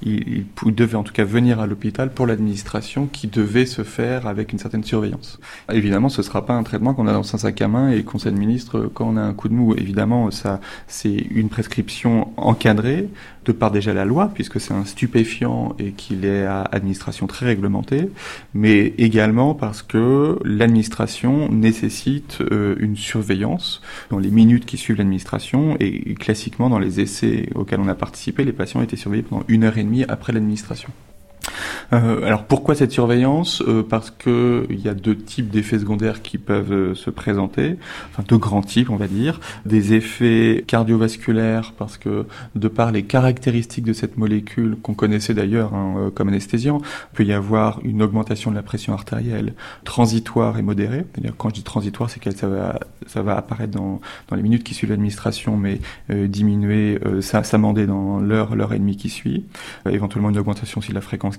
il, il, devait en tout cas venir à l'hôpital pour l'administration qui devait se faire avec une certaine surveillance. Évidemment, ce ne sera pas un traitement qu'on a dans un sac à main et qu'on s'administre quand on a un coup de mou. Évidemment, ça, c'est une prescription encadrée de par déjà la loi, puisque c'est un stupéfiant et qu'il est à administration très réglementée, mais également parce que l'administration nécessite euh, une surveillance dans les minutes qui suivent l'administration et classiquement dans les essais auxquels on a participé, les patients étaient surveillés pendant une heure et demie après l'administration. Euh, alors pourquoi cette surveillance? Euh, Parce que il y a deux types d'effets secondaires qui peuvent euh, se présenter, enfin deux grands types, on va dire, des effets cardiovasculaires parce que de par les caractéristiques de cette molécule qu'on connaissait d'ailleurs hein, comme anesthésiant, peut y avoir une augmentation de la pression artérielle transitoire et modérée. C'est-à-dire quand je dis transitoire, c'est qu'elle ça va ça va apparaître dans dans les minutes qui suivent l'administration, mais diminuer, s'amender dans l'heure l'heure et demie qui suit. éventuellement une augmentation aussi de la fréquence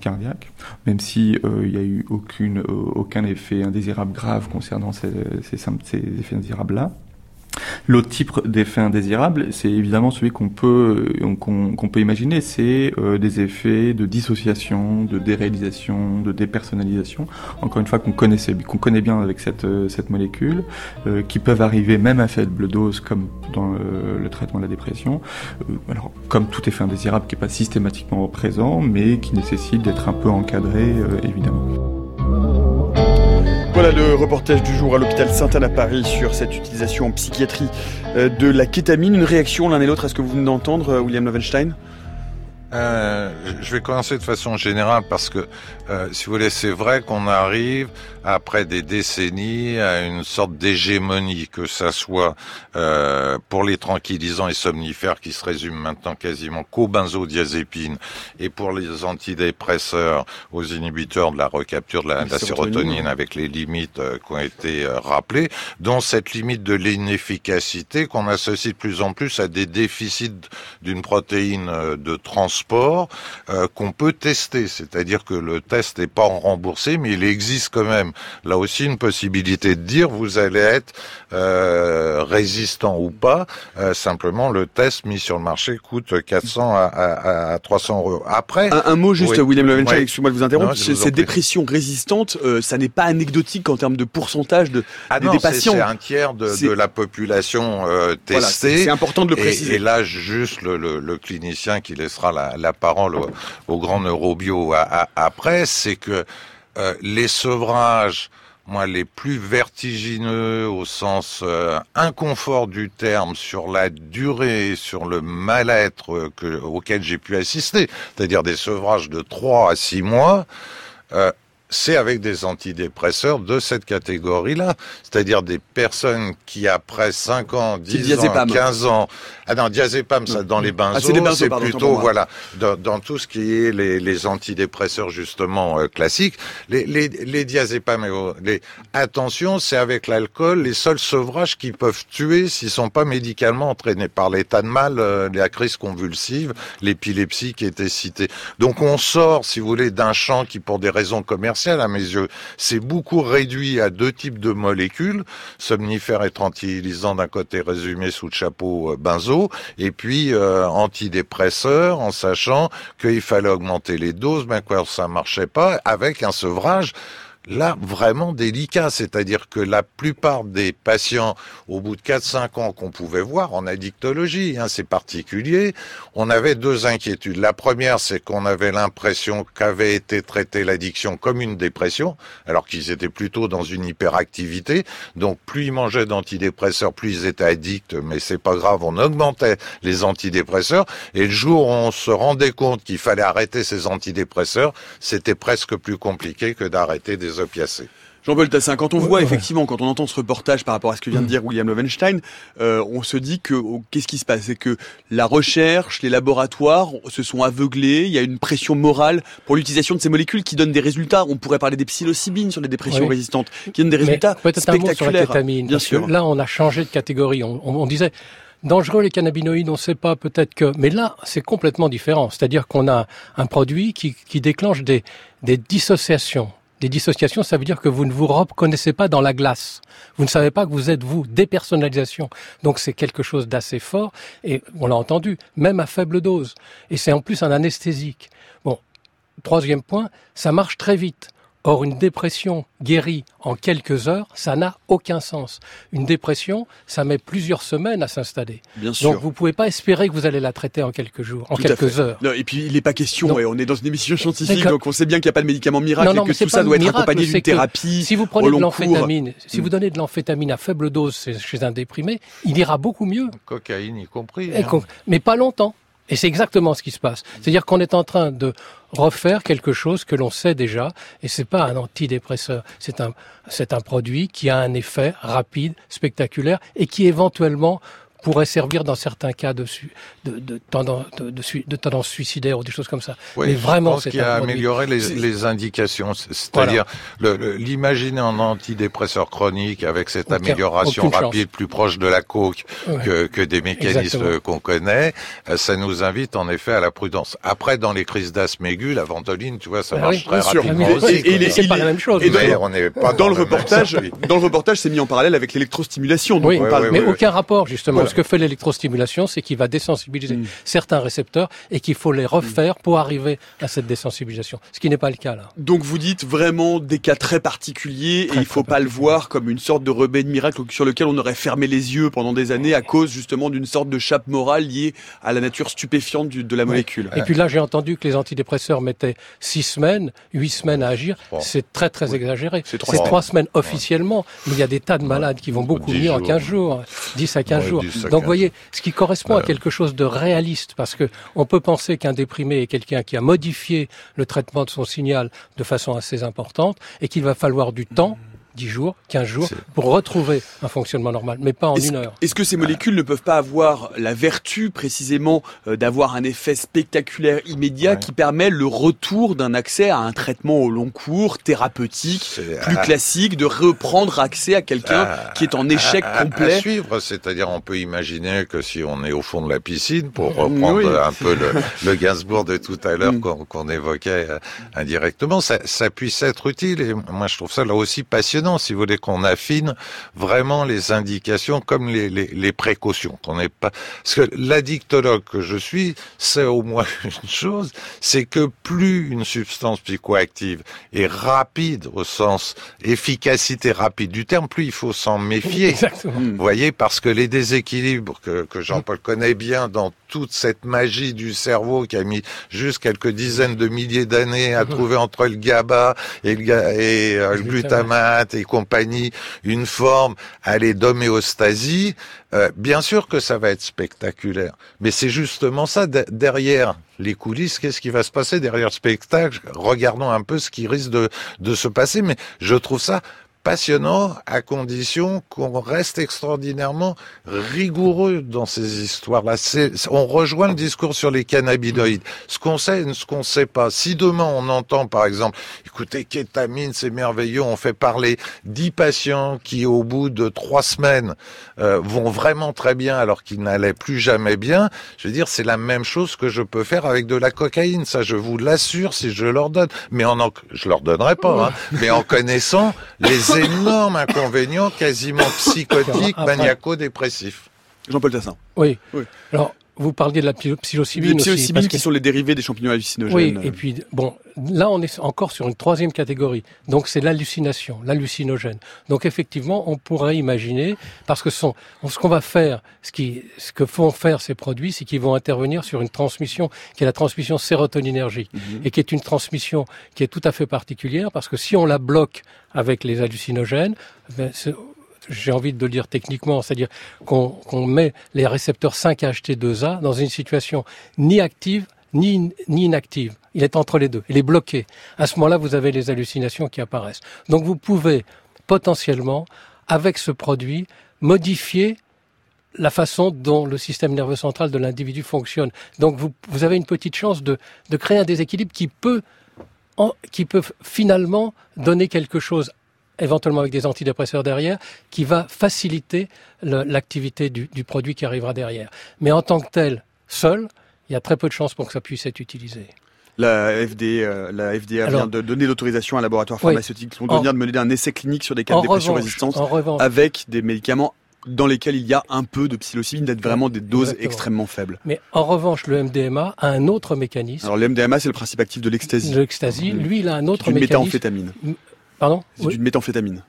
même si euh, il n'y a eu euh, aucun effet indésirable grave concernant ces effets indésirables-là. L'autre type d'effet indésirable, c'est évidemment celui qu'on peut qu'on peut imaginer, c'est euh, des effets de dissociation, de déréalisation, de dépersonnalisation. Encore une fois, qu'on connaît bien avec cette euh, cette molécule, euh, qui peuvent arriver même à faible dose, comme dans le, traitement de la dépression. alors, comme tout effet indésirable qui n'est pas systématiquement présent, mais qui nécessite d'être un peu encadré, évidemment. Voilà le reportage du jour à l'hôpital Sainte-Anne à Paris sur cette utilisation en psychiatrie euh, de la kétamine. Une réaction l'un et l'autre à ce que vous venez d'entendre, euh, William Lovenstein euh, je vais commencer de façon générale parce que, euh, si vous voulez, c'est vrai qu'on arrive après des décennies à une sorte d'hégémonie, que ça soit euh, pour les tranquillisants et somnifères qui se résument maintenant quasiment qu'aux benzodiazépines et pour les antidépresseurs, aux inhibiteurs de la recapture de la, de la sérotonine avec les limites euh, qui ont été euh, rappelées, dont cette limite de l'inefficacité qu'on associe de plus en plus à des déficits d'une protéine euh, de transport sport euh, qu'on peut tester. C'est-à-dire que le test n'est pas remboursé, mais il existe quand même là aussi une possibilité de dire vous allez être euh, résistant ou pas. Euh, simplement, le test mis sur le marché coûte 400 à, à, 300 euros. Après, un, mot juste, William Levenstein, excusez-moi de vous interrompre. Cette dépression résistante, ça n'est pas anecdotique en termes de pourcentage de ah des, patients. C'est un tiers de, de, la population testée. c'est important de le préciser. Et, là, juste le, le, le clinicien qui laissera la, la, parole au, grand neurobio après, c'est que euh, les sevrages, moi, les plus vertigineux au sens euh, inconfort du terme sur la durée, sur le mal-être auquel j'ai pu assister, c'est-à-dire des sevrages de 3 à 6 mois, euh, c'est avec des antidépresseurs de cette catégorie-là, c'est-à-dire des personnes qui après 5 ans, 10 ans, 15 ans, ah non, diazépam, ça dans les benzos, ah, c'est plutôt voilà dans, dans, tout ce qui est les, les antidépresseurs justement euh, classiques, les, les, les diazépam, les attention, c'est avec l'alcool les seuls sevrages qui peuvent tuer s'ils sont pas médicalement entraînés par l'état de mal, euh, la crise convulsive, l'épilepsie qui était citée. Donc on sort, si vous voulez, d'un champ qui pour des raisons commerciales à mes yeux. C'est beaucoup réduit à deux types de molécules, somnifères et tranquillisants d'un côté résumé sous le chapeau euh, et puis euh, antidépresseurs, en sachant qu'il fallait augmenter les doses, mais quoi ça marchait pas, avec un sevrage là vraiment délicat, c'est-à-dire que la plupart des patients, au bout de 4-5 ans qu'on pouvait voir en addictologie, hein, c'est particulier, on avait deux inquiétudes. La première, c'est qu'on avait l'impression qu'avait été traitée l'addiction comme une dépression, alors qu'ils étaient plutôt dans une hyperactivité. Donc plus ils mangeaient d'antidépresseurs, plus ils étaient addicts, mais c'est pas grave, on augmentait les antidépresseurs. Et le jour où on se rendait compte qu'il fallait arrêter ces antidépresseurs, c'était presque plus compliqué que d'arrêter des Jean-Paul Tassin, quand on voit effectivement, quand on entend ce reportage par rapport à ce que vient de mm. dire William Lovenstein, euh, on se dit que oh, qu'est-ce qui se passe? C'est que la recherche, les laboratoires se sont aveuglés, il y a une pression morale pour l'utilisation de ces molécules qui donnent des résultats. On pourrait parler des psilocybines sur les dépressions résistantes, qui donnent des résultats spectaculaires. bien sûr. Là, on a changé de catégorie. on disait Dangereux les cannabinoïdes, on ne sait pas, peut-être que... Mais là, c'est complètement différent. C'est-à-dire qu'on a un produit qui, qui déclenche des, des dissociations Des dissociations, ça veut dire que vous ne vous reconnaissez pas dans la glace. Vous ne savez pas que vous êtes vous. Dépersonnalisation. Donc c'est quelque chose d'assez fort et on l'a entendu, même à faible dose. Et c'est en plus un anesthésique. Bon, troisième point, ça marche très vite. Or, une dépression guérie en quelques heures, ça n'a aucun sens. Une dépression, ça met plusieurs semaines à s'installer. Bien sûr. Donc, vous pouvez pas espérer que vous allez la traiter en quelques jours, en Tout quelques heures. Non, et puis il n'est pas question, Non. et on est dans une émission scientifique, donc on sait bien qu'il n'y a pas de médicament miracle Non, non, et que tout pas ça doit être miracle, accompagné c'est d'une thérapie. Si vous prenez de l'amphétamine, si vous donnez de l'amphétamine à faible dose chez- un déprimé, il ira beaucoup mieux. Cocaïne y compris. Hein. mais pas longtemps. Et c'est exactement ce qui se passe. C'est-à-dire qu'on est en train de refaire quelque chose que l'on sait déjà, et c'est pas un antidépresseur. C'est un, c'est un produit qui a un effet rapide, spectaculaire, et qui éventuellement pourrait servir dans certains cas de, su- de, de, tendance, de, de su- de tendance suicidaire ou des choses comme ça. Oui, mais vraiment, c'est qu'il a amélioré les, indications, c'est- c'est-à-dire l'imaginer en antidépresseur chronique avec cette Aucun- amélioration chance. rapide, plus proche de la coke Ouais. que, que des mécanismes qu'on connaît, euh, ça nous invite en effet à la prudence. Après, dans les crises d'asthme aiguë, la ventoline, tu vois, ça Ah marche oui, très sûr. rapidement aussi. et- et c'est pas la est- même chose. et dans- Mais on n'est pas Dans le reportage, dans le reportage, c'est mis en parallèle avec l'électrostimulation. Oui, mais aucun rapport justement. Ce que fait l'électrostimulation, c'est qu'il va désensibiliser Mm. certains récepteurs et qu'il faut les refaire pour arriver à cette désensibilisation. Ce qui n'est pas le cas là. Donc vous dites vraiment des cas très particuliers et il faut très pas le voir comme une sorte de remède miracle sur lequel on aurait fermé les yeux pendant des années à cause justement d'une sorte de chape morale liée à la nature stupéfiante du- de la molécule. Et puis là, j'ai entendu que les antidépresseurs mettaient six semaines, huit semaines à agir. C'est très très exagéré. C'est C'est trois. trois, semaines officiellement, mais il y a des tas de malades qui vont beaucoup mieux en jours. 15 jours, 10 à 15 Ouais, jours. 10 à Donc 15. vous voyez, ce qui correspond à quelque chose de réaliste, parce que on peut penser qu'un déprimé est quelqu'un qui a modifié le traitement de son signal de façon assez importante et qu'il va falloir du temps. 10 jours, 15 jours, pour retrouver un fonctionnement normal, mais pas en Est-ce une heure. est-ce que ces molécules ne peuvent pas avoir la vertu précisément euh, d'avoir un effet spectaculaire immédiat Ouais. qui permet le retour d'un accès à un traitement au long cours, thérapeutique, plus à- classique, de reprendre accès à quelqu'un à- qui est en échec à- à- complet? À suivre, c'est-à-dire on peut imaginer que si on est au fond de la piscine, pour Mm, reprendre oui. un peu le, le Gainsbourg de tout à l'heure Mm. qu'on qu'on évoquait euh, indirectement, ça, ça puisse être utile. Et moi, je trouve ça là aussi passionnant, si vous voulez, qu'on affine vraiment les indications comme les, les, les précautions. Qu'on n'est pas parce que l'addictologue que je suis sait au moins une chose, c'est que plus une substance psychoactive est rapide au sens efficacité rapide du terme, plus il faut s'en méfier. Exactement. Vous voyez, parce que les déséquilibres que, que Jean-Paul connaît bien dans toute cette magie du cerveau qui a mis juste quelques dizaines de milliers d'années à trouver entre le GABA et le, et, euh, le glutamate et compagnie une forme, allez, d'homéostasie, euh, bien sûr que ça va être spectaculaire. Mais c'est justement ça, de- derrière les coulisses, qu'est-ce qui va se passer derrière le spectacle? Regardons un peu ce qui risque de, de se passer, mais je trouve ça passionnant à condition qu'on reste extraordinairement rigoureux dans ces histoires-là. On rejoint le discours sur les cannabinoïdes. Ce qu'on sait et ce qu'on sait pas. Si demain on entend par exemple, écoutez, kétamine, c'est merveilleux, on fait parler dix patients qui au bout de trois semaines euh, vont vraiment très bien alors qu'ils n'allaient plus jamais bien, je veux dire, c'est la même chose que je peux faire avec de la cocaïne. Ça, je vous l'assure si je leur donne. Mais en, en je leur donnerai pas, hein, mais en connaissant les énormes inconvénients quasiment psychotiques, maniaco-dépressifs. Jean-Paul Tassin. Oui. Oui. Alors, vous parliez de la psilo- Les psilocybine aussi. psilocybines qui que- sont les dérivés des champignons hallucinogènes. Oui, et puis bon, là on est encore sur une troisième catégorie. Donc c'est l'hallucination, l'hallucinogène. Donc effectivement, on pourrait imaginer, parce que son, ce qu'on va faire, ce, qui, ce que font faire ces produits, c'est qu'ils vont intervenir sur une transmission qui est la transmission sérotoninergique Mhm. et qui est une transmission qui est tout à fait particulière parce que si on la bloque avec les hallucinogènes, ben, j'ai envie de le dire techniquement, c'est-à-dire qu'on met les récepteurs 5-HT2A dans une situation ni active ni, inactive. Il est entre les deux. Il est bloqué. À ce moment-là, vous avez les hallucinations qui apparaissent. Donc vous pouvez potentiellement, avec ce produit, modifier la façon dont le système nerveux central de l'individu fonctionne. Donc vous, avez une petite chance de, créer un déséquilibre qui peut, qui peut finalement donner quelque chose éventuellement avec des antidépresseurs derrière, qui va faciliter l'activité du, du produit qui arrivera derrière. Mais en tant que tel, seul, il y a très peu de chances pour que ça puisse être utilisé. La FDA, euh, la FDA Alors- vient de donner l'autorisation à un laboratoire Oui. pharmaceutique qui En- vient de mener un essai clinique sur des cas de dépression revanche, résistante revanche, avec des médicaments dans lesquels il y a un peu de psilocybine, d'être vraiment des doses Exactement. extrêmement faibles. mais en revanche, le MDMA a un autre mécanisme. Alors le MDMA, c'est le principe actif de l'ecstasy. L'ecstasy, lui, il a un autre une mécanisme. méthamphétamine. Pardon C'est Oui, une méthamphétamine.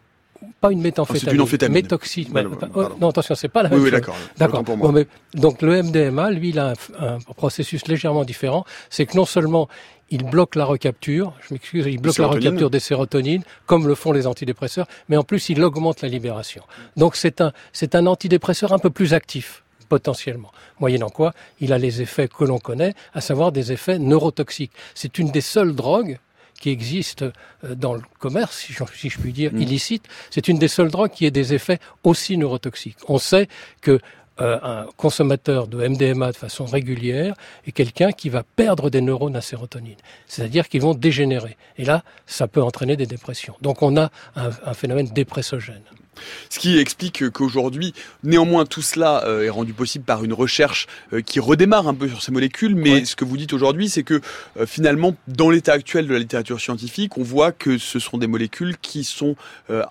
Pas une méthamphétamine. c'est une amphétamine. Voilà, voilà, oh, non, attention, c'est pas la Oui, même oui, chose. d'accord. D'accord. Bon, mais, donc le MDMA, lui, il a un, un processus légèrement différent. C'est que non seulement il bloque la recapture, je m'excuse, il bloque la recapture des sérotonines, comme le font les antidépresseurs, mais en plus il augmente la libération. Donc c'est un, c'est un antidépresseur un peu plus actif potentiellement, moyennant quoi il a les effets que l'on connaît, à savoir des effets neurotoxiques. C'est une des seules drogues qui existent euh, dans le commerce, si je, si je puis dire, Mm. illicite. C'est une des seules drogues qui ait des effets aussi neurotoxiques. On sait que euh, un consommateur de MDMA de façon régulière est quelqu'un qui va perdre des neurones à sérotonine, c'est-à-dire qu'ils vont dégénérer. Et là, ça peut entraîner des dépressions. Donc on a un, un phénomène dépressogène. Ce qui explique qu'aujourd'hui, néanmoins, tout cela euh, est rendu possible par une recherche euh, qui redémarre un peu sur ces molécules. Mais Ouais. ce que vous dites aujourd'hui, c'est que euh, finalement, dans l'état actuel de la littérature scientifique, on voit que ce sont des molécules qui sont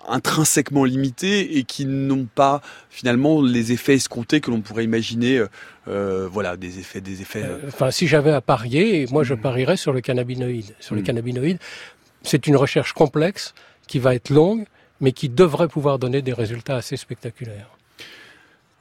intrinsèquement limitées et qui n'ont pas finalement les effets escomptés que l'on pourrait imaginer. euh, voilà, des effets, des effets. euh, Enfin, si j'avais à parier, moi je Mm. parierais sur le cannabinoïde. Sur le Mm. cannabinoïde, c'est une recherche complexe qui va être longue, mais qui devrait pouvoir donner des résultats assez spectaculaires.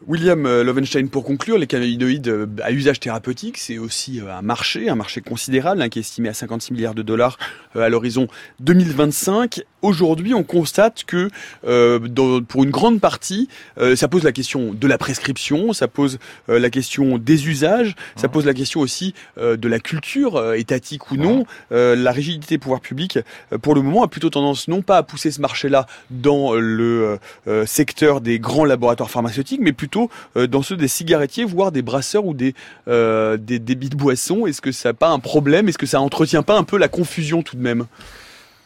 William euh, Lovenstein, pour conclure, les cannabinoïdes euh, à usage thérapeutique, c'est aussi euh, un marché, un marché considérable, hein, qui est estimé à 56 milliards de dollars à l'horizon 2025. Aujourd'hui, on constate que euh, dans- pour une grande partie, euh, ça pose la question de la prescription, ça pose euh, la question des usages, ça pose la question aussi euh, de la culture, euh, étatique ou non. Euh, la rigidité des pouvoirs publics, pour le moment, a plutôt tendance non pas à pousser ce marché-là dans le secteur des grands laboratoires pharmaceutiques, mais plutôt euh, dans ceux des cigarettiers, voire des brasseurs ou des, euh, des débits de boissons. Est-ce que ça n'a pas un problème? Est-ce que ça entretient pas un peu la confusion tout de même?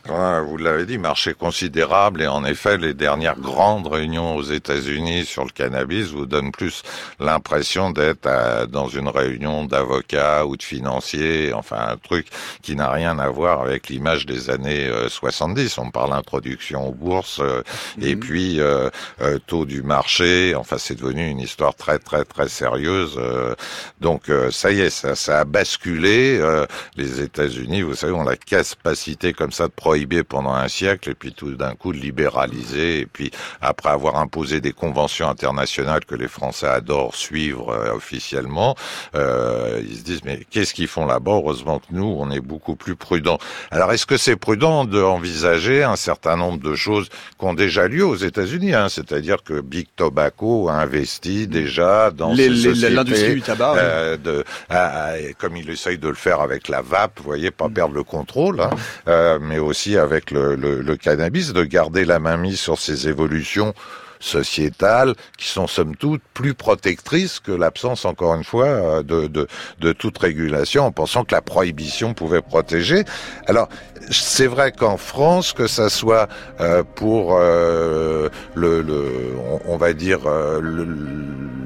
Ouais, vous l'avez dit, marché considérable et en effet, les dernières grandes réunions aux États-Unis sur le cannabis vous donnent plus l'impression d'être à- dans une réunion d'avocats ou de financiers, enfin un truc qui n'a rien à voir avec l'image des années euh, 70. On parle introduction aux bourses euh, et Mhm. puis euh, euh, taux du marché. Enfin, c'est devenu une histoire très très très sérieuse. euh, donc euh, ça y est, ça, ça a basculé. euh, les États-Unis, vous savez, ont la capacité comme ça de prohiber pendant un siècle et puis tout d'un coup de libéraliser et puis après avoir imposé des conventions internationales que les Français adorent suivre euh, officiellement, euh, ils se disent mais qu'est-ce qu'ils font là-bas? Heureusement que nous, on est beaucoup plus prudents. Alors est-ce que c'est prudent d'envisager un certain nombre de choses qui ont déjà lieu aux États-Unis hein? C'est-à-dire que Big Tobacco a investi déjà dans L'industrie du tabac. euh, de, à- à- et comme il essaye de le faire avec la vape, vous voyez, pas perdre le contrôle, hein, euh, mais aussi avec le, le, le cannabis, de garder la main mise sur ces évolutions sociétales qui sont somme toute plus protectrices que l'absence, encore une fois, euh, de, de, de toute régulation, en pensant que la prohibition pouvait protéger. Alors, c'est vrai qu'en France, que ça soit euh, pour euh, le, le on, on va dire euh, le-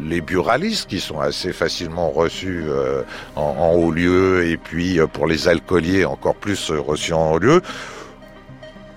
les buralistes qui sont assez facilement reçus euh, en, en haut lieu et puis euh, pour les alcooliers encore plus reçus en haut lieu.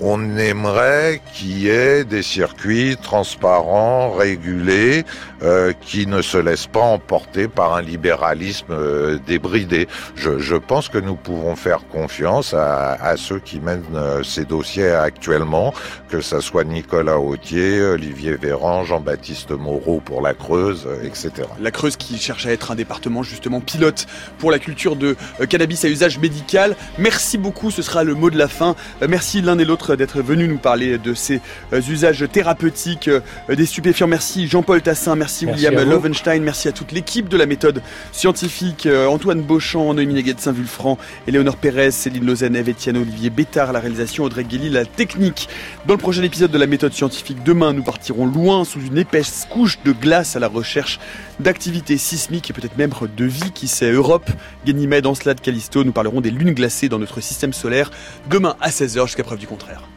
On aimerait qu'il y ait des circuits transparents, régulés, euh, qui ne se laissent pas emporter par un libéralisme euh, débridé. Je, je pense que nous pouvons faire confiance à, à ceux qui mènent euh, ces dossiers actuellement, que ça soit Nicolas Autier, Olivier Véran, Jean-Baptiste Moreau pour la Creuse, etc. La Creuse qui cherche à être un département justement pilote pour la culture de cannabis à usage médical. Merci beaucoup, ce sera le mot de la fin. Merci l'un et l'autre d'être venus nous parler de ces euh, usages thérapeutiques euh, des stupéfiants. Merci Jean-Paul Tassin, merci, Merci William. Lovenstein, merci à toute l'équipe de la méthode scientifique, euh, Antoine Beauchamp, Noémie Neguet-Saint Vulfranc, Éléonore Pérez, Céline Lausanne, Etienne Olivier Bétard, la réalisation, Audrey Guély, la technique. Dans le prochain épisode de la méthode scientifique, demain, nous partirons loin sous une épaisse couche de glace à la recherche d'activités sismiques et peut-être même de vie qui sait Europe. Ganymède, Encelade, Callisto, nous parlerons des lunes glacées dans notre système solaire demain à 16h jusqu'à preuve du contraire.